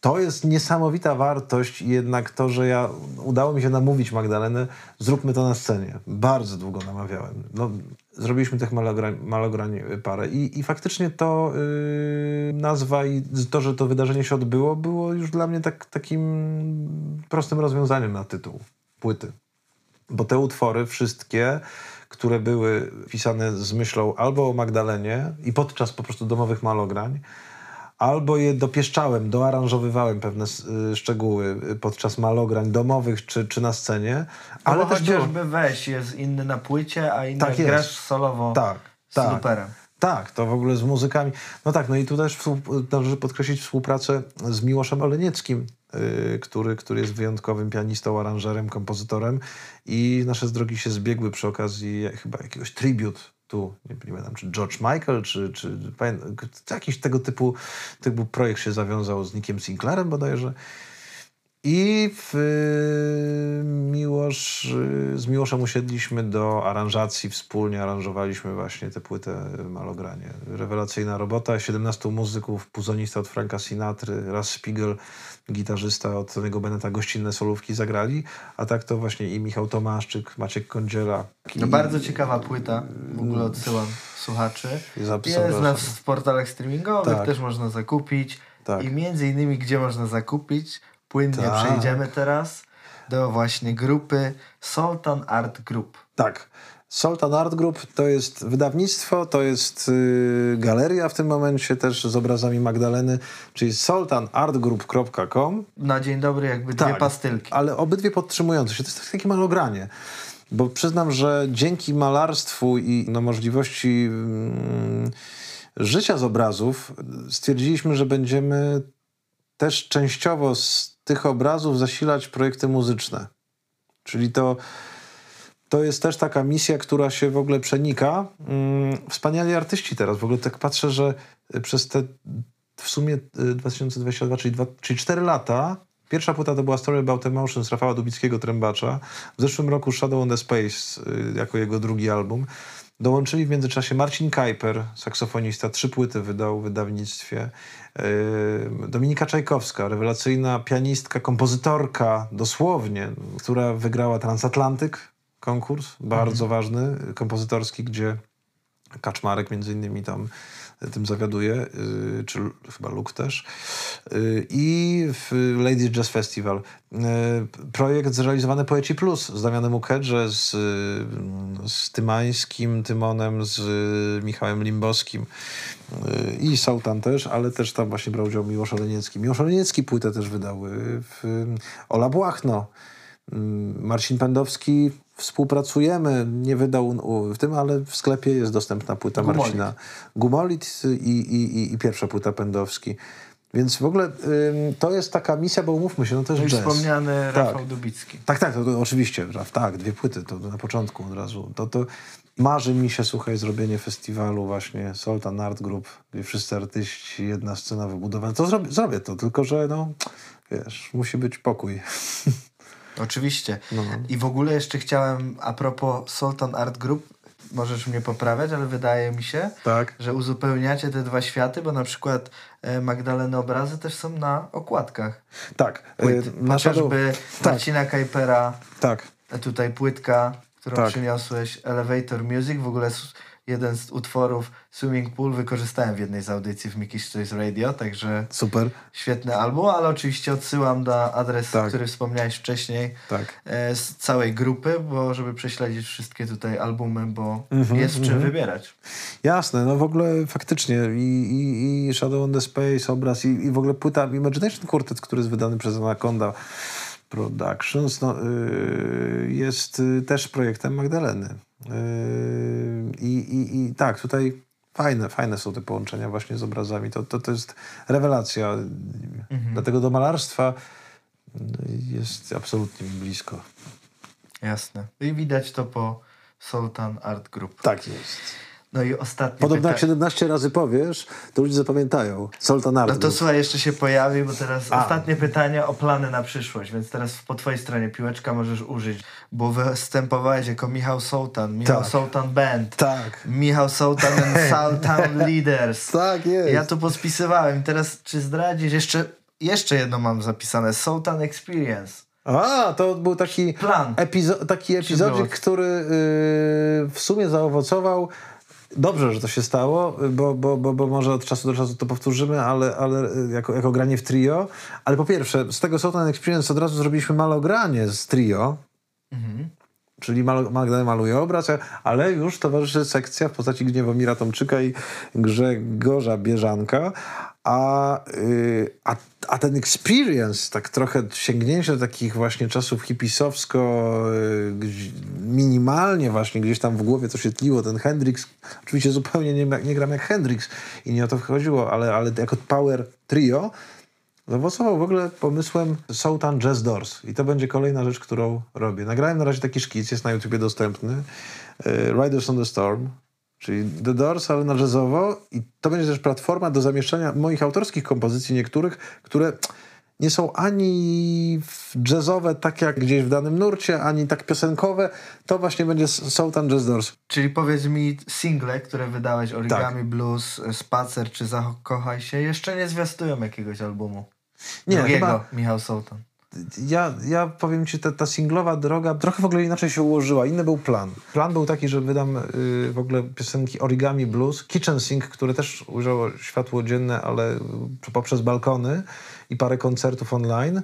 Speaker 2: To jest niesamowita wartość i jednak to, że ja udało mi się namówić Magdalenę, zróbmy to na scenie. Bardzo długo namawiałem. No, zrobiliśmy tych malograń, malograń parę i, i faktycznie to yy, nazwa i to, że to wydarzenie się odbyło, było już dla mnie tak, takim prostym rozwiązaniem na tytuł płyty. Bo te utwory wszystkie, które były pisane z myślą albo o Magdalenie i podczas po prostu domowych malograń, albo je dopieszczałem, doaranżowywałem pewne y, szczegóły y, podczas malograń domowych czy, czy na scenie, ale
Speaker 1: Ale
Speaker 2: też było...
Speaker 1: chociażby weź jest inny na płycie, a inny
Speaker 2: Tak jest.
Speaker 1: grasz solowo
Speaker 2: Tak,
Speaker 1: z
Speaker 2: tak.
Speaker 1: luperem.
Speaker 2: Tak, to w ogóle z muzykami. No tak, no i tu też należy podkreślić współpracę z Miłoszem Olenieckim, który, który jest wyjątkowym pianistą, aranżerem, kompozytorem i nasze drogi się zbiegły przy okazji chyba jakiegoś tribute tu, nie, nie pamiętam, czy George Michael, czy, czy, czy jakiś tego typu, typu projekt się zawiązał z Nickiem Sinclairem bodajże. I w, y, Miłosz, y, z Miłoszem usiedliśmy do aranżacji, wspólnie aranżowaliśmy właśnie tę płytę Malogranie. Rewelacyjna robota, 17 muzyków, puzonista od Franka Sinatry, Raz Spiegel, gitarzysta od Tonego Beneta, gościnne solówki zagrali, a tak to właśnie i Michał Tomaszczyk, Maciek Kądziela.
Speaker 1: No bardzo ciekawa płyta, w ogóle odsyłam słuchaczy. Jest na, w portalach streamingowych, tak. też można zakupić. Tak. I między innymi, gdzie można zakupić, płynnie tak. przejdziemy teraz do właśnie grupy Sultan Art Group.
Speaker 2: Tak. Sultan Art Group to jest wydawnictwo, to jest yy, galeria w tym momencie też z obrazami Magdaleny, czyli sultanartgroup.com.
Speaker 1: Na dzień dobry jakby tak, dwie pastylki.
Speaker 2: Ale obydwie podtrzymujące się. To jest takie malogranie. Bo przyznam, że dzięki malarstwu i no, możliwości mm, życia z obrazów stwierdziliśmy, że będziemy też częściowo z tych obrazów zasilać projekty muzyczne. Czyli to, to jest też taka misja, która się w ogóle przenika. Mm, wspaniali artyści teraz. W ogóle tak patrzę, że przez te w sumie 2022, y, czyli, 2, czyli 4 lata, Pierwsza płyta to była Story About Emotions Rafała Dubickiego Trębacza. W zeszłym roku Shadow on the Space y, jako jego drugi album. Dołączyli w międzyczasie Marcin Kajper, saksofonista, trzy płyty wydał w wydawnictwie. Yy, Dominika Czajkowska, rewelacyjna pianistka, kompozytorka, dosłownie, która wygrała Transatlantyk konkurs, bardzo mhm. ważny, kompozytorski, gdzie Kaczmarek między innymi tam tym zawiaduje, y, czy chyba Luke też. Y, I w Ladies Jazz Festival. Y, projekt zrealizowany Poeci Plus z Damianem Ukedrze, z, z Tymańskim, Tymonem, z Michałem Limbowskim i Sautan też, ale też tam właśnie brał udział Miłosz Oleniecki. Miłosz Oleniecki płytę też wydał. W Ola Błachno. Marcin Pędowski współpracujemy, nie wydał w tym, ale w sklepie jest dostępna płyta Gumolit. Marcina Gumolit i, i, i, pierwsza płyta Pędowski. Więc w ogóle ym, to jest taka misja, bo umówmy się, no to jest
Speaker 1: Już
Speaker 2: jazz.
Speaker 1: wspomniany tak. Rafał Dubicki.
Speaker 2: Tak, tak, to, to oczywiście, tak, dwie płyty, to na początku od razu. To, to marzy mi się, słuchaj, zrobienie festiwalu właśnie Sultan Art Group, gdzie wszyscy artyści, jedna scena wybudowana. To zrobię, zrobię to, tylko że no, wiesz, musi być pokój.
Speaker 1: Oczywiście. No. I w ogóle jeszcze chciałem, a propos Sultan Art Group, możesz mnie poprawiać, ale wydaje mi się, tak. że uzupełniacie te dwa światy, bo na przykład e, Magdaleny obrazy też są na okładkach.
Speaker 2: Tak.
Speaker 1: E, Płyt. Chociażby tak. Marcina Kajpera. Tak. Tutaj płytka, którą tak. przyniosłeś, Elevator Music, w ogóle jeden z utworów Swimming Pool wykorzystałem w jednej z audycji w Mickey's Choice Radio, także
Speaker 2: super.
Speaker 1: Świetny album, ale oczywiście odsyłam na adres, tak. który wspomniałeś wcześniej tak. E, z całej grupy, bo żeby prześledzić wszystkie tutaj albumy, bo mm -hmm, jest w czym mm -hmm. wybierać.
Speaker 2: Jasne, no w ogóle faktycznie i, i, i Shadow on the Space, obraz i, i w ogóle płyta Imagination Quartet, który jest wydany przez Anaconda Productions, no, yy, jest y, też projektem Magdaleny. Yy, I, i, I tak, tutaj fajne, fajne są te połączenia właśnie z obrazami. To, to, to jest rewelacja. Mhm. Dlatego do malarstwa jest absolutnie mi blisko.
Speaker 1: Jasne. I widać to po Sultan Art Group.
Speaker 2: Tak jest.
Speaker 1: No i ostatnie
Speaker 2: Podobno jak 17 razy powiesz, to ludzie zapamiętają. Sultan Art
Speaker 1: No to słuchaj, jeszcze się pojawi, bo teraz A. ostatnie pytanie o plany na przyszłość, więc teraz po twojej stronie piłeczka możesz użyć, bo występowałeś jako Michał Sultan, Michał tak. Sultan Band,
Speaker 2: tak.
Speaker 1: Michał Sultan and Sultan Leaders.
Speaker 2: Tak jest.
Speaker 1: Ja to pospisywałem. Teraz czy zdradzisz? Jeszcze, jeszcze jedno mam zapisane. Sultan Experience.
Speaker 2: A, to był taki,
Speaker 1: Plan.
Speaker 2: Epizo taki epizodzik, który yy, w sumie zaowocował Dobrze, że to się stało, bo, bo, bo, bo może od czasu do czasu to powtórzymy, ale, ale jako, jako granie w trio. Ale po pierwsze, z tego Sultan Experience od razu zrobiliśmy malogranie z trio. Mhm. Czyli Magdalena maluje obraz, ale już towarzyszy sekcja w postaci Gniewomira Tomczyka i Grzegorza Bieżanka. A, yy, a, a ten experience, tak trochę sięgnięcie do takich właśnie czasów hipisowsko, yy, minimalnie właśnie gdzieś tam w głowie to się tliło, ten Hendrix, oczywiście zupełnie nie, nie gram jak Hendrix i nie o to wchodziło, ale, ale jako power trio, zaowocował w ogóle pomysłem Sultan Jazz Doors. I to będzie kolejna rzecz, którą robię. Nagrałem na razie taki szkic, jest na YouTubie dostępny, yy, Riders on the Storm, czyli The Doors, ale na jazzowo i to będzie też platforma do zamieszczania moich autorskich kompozycji niektórych, które nie są ani jazzowe, tak jak gdzieś w danym nurcie, ani tak piosenkowe. To właśnie będzie Sultan Jazz Doors.
Speaker 1: Czyli powiedz mi, single, które wydałeś, Origami tak. Blues, Spacer czy Zakochaj się, jeszcze nie zwiastują jakiegoś albumu. Nie, Drugiego, chyba... Michał Sultan
Speaker 2: ja, ja powiem ci, ta, ta singlowa droga trochę w ogóle inaczej się ułożyła. Inny był plan. Plan był taki, że wydam y, w ogóle piosenki Origami Blues, Kitchen Sing, które też ujrzało światło dzienne, ale poprzez balkony i parę koncertów online.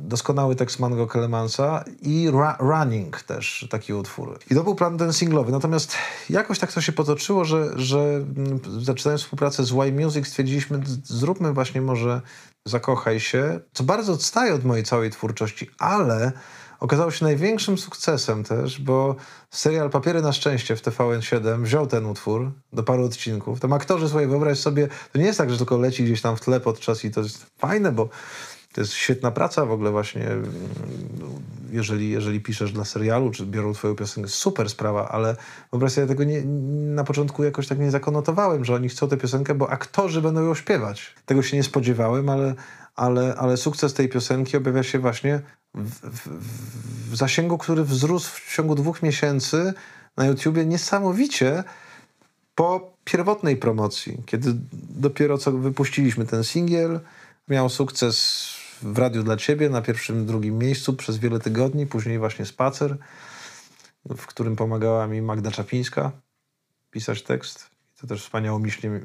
Speaker 2: Doskonały tekst Mango Kelemansa i Ra Running też taki utwór. I to był plan ten singlowy. Natomiast jakoś tak to się potoczyło, że, że mm, zaczynając współpracę z Y Music stwierdziliśmy, zróbmy właśnie może Zakochaj się, co bardzo odstaje od mojej całej twórczości, ale okazało się największym sukcesem też, bo serial Papiery na szczęście w TVN7 wziął ten utwór do paru odcinków. Tam aktorzy swoje, wyobraź sobie, to nie jest tak, że tylko leci gdzieś tam w tle podczas i to jest fajne, bo to jest świetna praca w ogóle właśnie, jeżeli, jeżeli piszesz dla serialu, czy biorą twoją piosenkę, super sprawa, ale wyobraź sobie, ja tego nie, na początku jakoś tak nie zakonotowałem, że oni chcą tę piosenkę, bo aktorzy będą ją śpiewać. Tego się nie spodziewałem, ale, ale, ale sukces tej piosenki objawia się właśnie w, w, w zasięgu, który wzrósł w ciągu dwóch miesięcy na YouTubie niesamowicie po pierwotnej promocji, kiedy dopiero co wypuściliśmy ten singiel, miał sukces w radiu dla ciebie na pierwszym, drugim miejscu przez wiele tygodni, później właśnie spacer, w którym pomagała mi Magda Czapińska pisać tekst. To też wspaniałomyślnie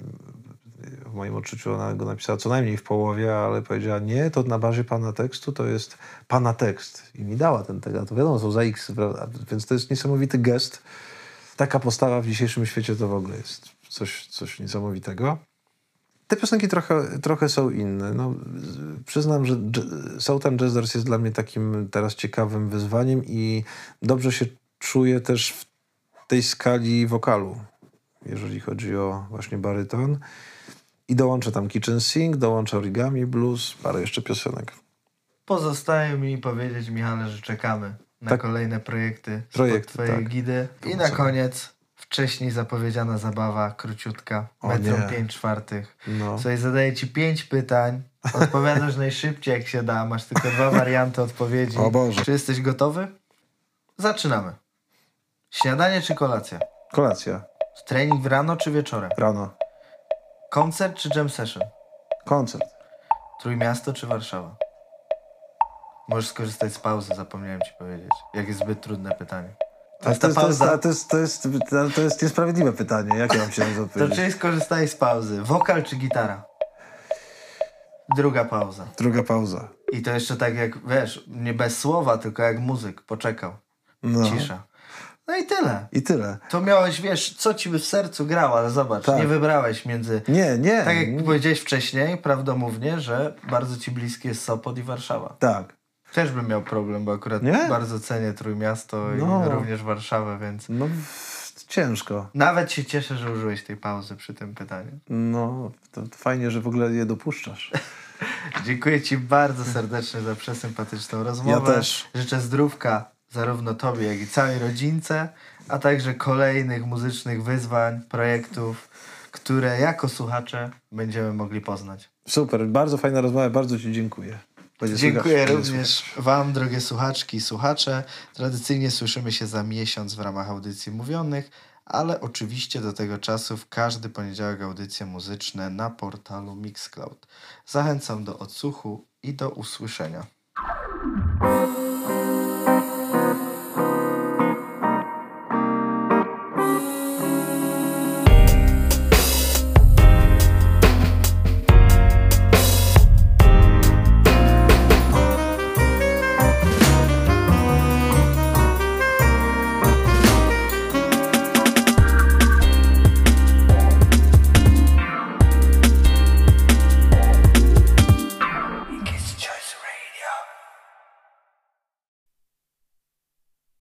Speaker 2: w moim odczuciu ona go napisała co najmniej w połowie, ale powiedziała, nie, to na bazie pana tekstu to jest pana tekst. I mi dała ten tekst. A to wiadomo, są za X, prawda? więc to jest niesamowity gest. Taka postawa w dzisiejszym świecie to w ogóle jest coś, coś niesamowitego. Te piosenki trochę, trochę są inne. No, przyznam, że Southern Jazzers jest dla mnie takim teraz ciekawym wyzwaniem i dobrze się czuję też w tej skali wokalu, jeżeli chodzi o właśnie baryton. I dołączę tam Kitchen Sing, dołączę Origami Blues, parę jeszcze piosenek.
Speaker 1: Pozostaje mi powiedzieć, Michale, że czekamy na tak. kolejne projekty, projekty twojej tak. gidy. I na koniec wcześniej zapowiedziana zabawa, króciutka, metrą 5 czwartych. No. Słuchaj, zadaję ci pięć pytań, odpowiadasz najszybciej jak się da, masz tylko dwa warianty odpowiedzi.
Speaker 2: O Boże.
Speaker 1: Czy jesteś gotowy? Zaczynamy. Śniadanie czy kolacja?
Speaker 2: Kolacja.
Speaker 1: Trening w rano czy wieczorem?
Speaker 2: Rano.
Speaker 1: Koncert czy jam session?
Speaker 2: Koncert.
Speaker 1: Trójmiasto czy Warszawa? Możesz skorzystać z pauzy, zapomniałem ci powiedzieć. Jak jest zbyt trudne pytanie.
Speaker 2: To jest, to, jest, to, jest, to, jest, to, jest, to jest niesprawiedliwe pytanie. Jak ja mam się na to odpowiedzieć?
Speaker 1: To czyli skorzystaj z pauzy. Wokal czy gitara? Druga pauza.
Speaker 2: Druga pauza.
Speaker 1: I to jeszcze tak jak, wiesz, nie bez słowa, tylko jak muzyk. Poczekał. No. Cisza. No i tyle.
Speaker 2: I tyle.
Speaker 1: To miałeś, wiesz, co ci by w sercu grało, ale zobacz, tak. nie wybrałeś między...
Speaker 2: Nie, nie.
Speaker 1: Tak jak powiedziałeś wcześniej, prawdomównie, że bardzo ci bliskie jest Sopot i Warszawa.
Speaker 2: Tak.
Speaker 1: Też bym miał problem, bo akurat nie? bardzo cenię Trójmiasto no. i również Warszawę, więc...
Speaker 2: No, ciężko.
Speaker 1: Nawet się cieszę, że użyłeś tej pauzy przy tym pytaniu.
Speaker 2: No, to fajnie, że w ogóle je dopuszczasz.
Speaker 1: Dziękuję Ci bardzo serdecznie za przesympatyczną rozmowę.
Speaker 2: Ja też.
Speaker 1: Życzę zdrówka zarówno Tobie, jak i całej rodzince, a także kolejnych muzycznych wyzwań, projektów, które jako słuchacze będziemy mogli poznać.
Speaker 2: Super, bardzo fajna rozmowa, bardzo Ci dziękuję.
Speaker 1: Dziękuję również Wam, drogie słuchaczki i słuchacze. Tradycyjnie słyszymy się za miesiąc w ramach audycji mówionych, ale oczywiście do tego czasu w każdy poniedziałek audycje muzyczne na portalu Mixcloud. Zachęcam do odsłuchu i do usłyszenia.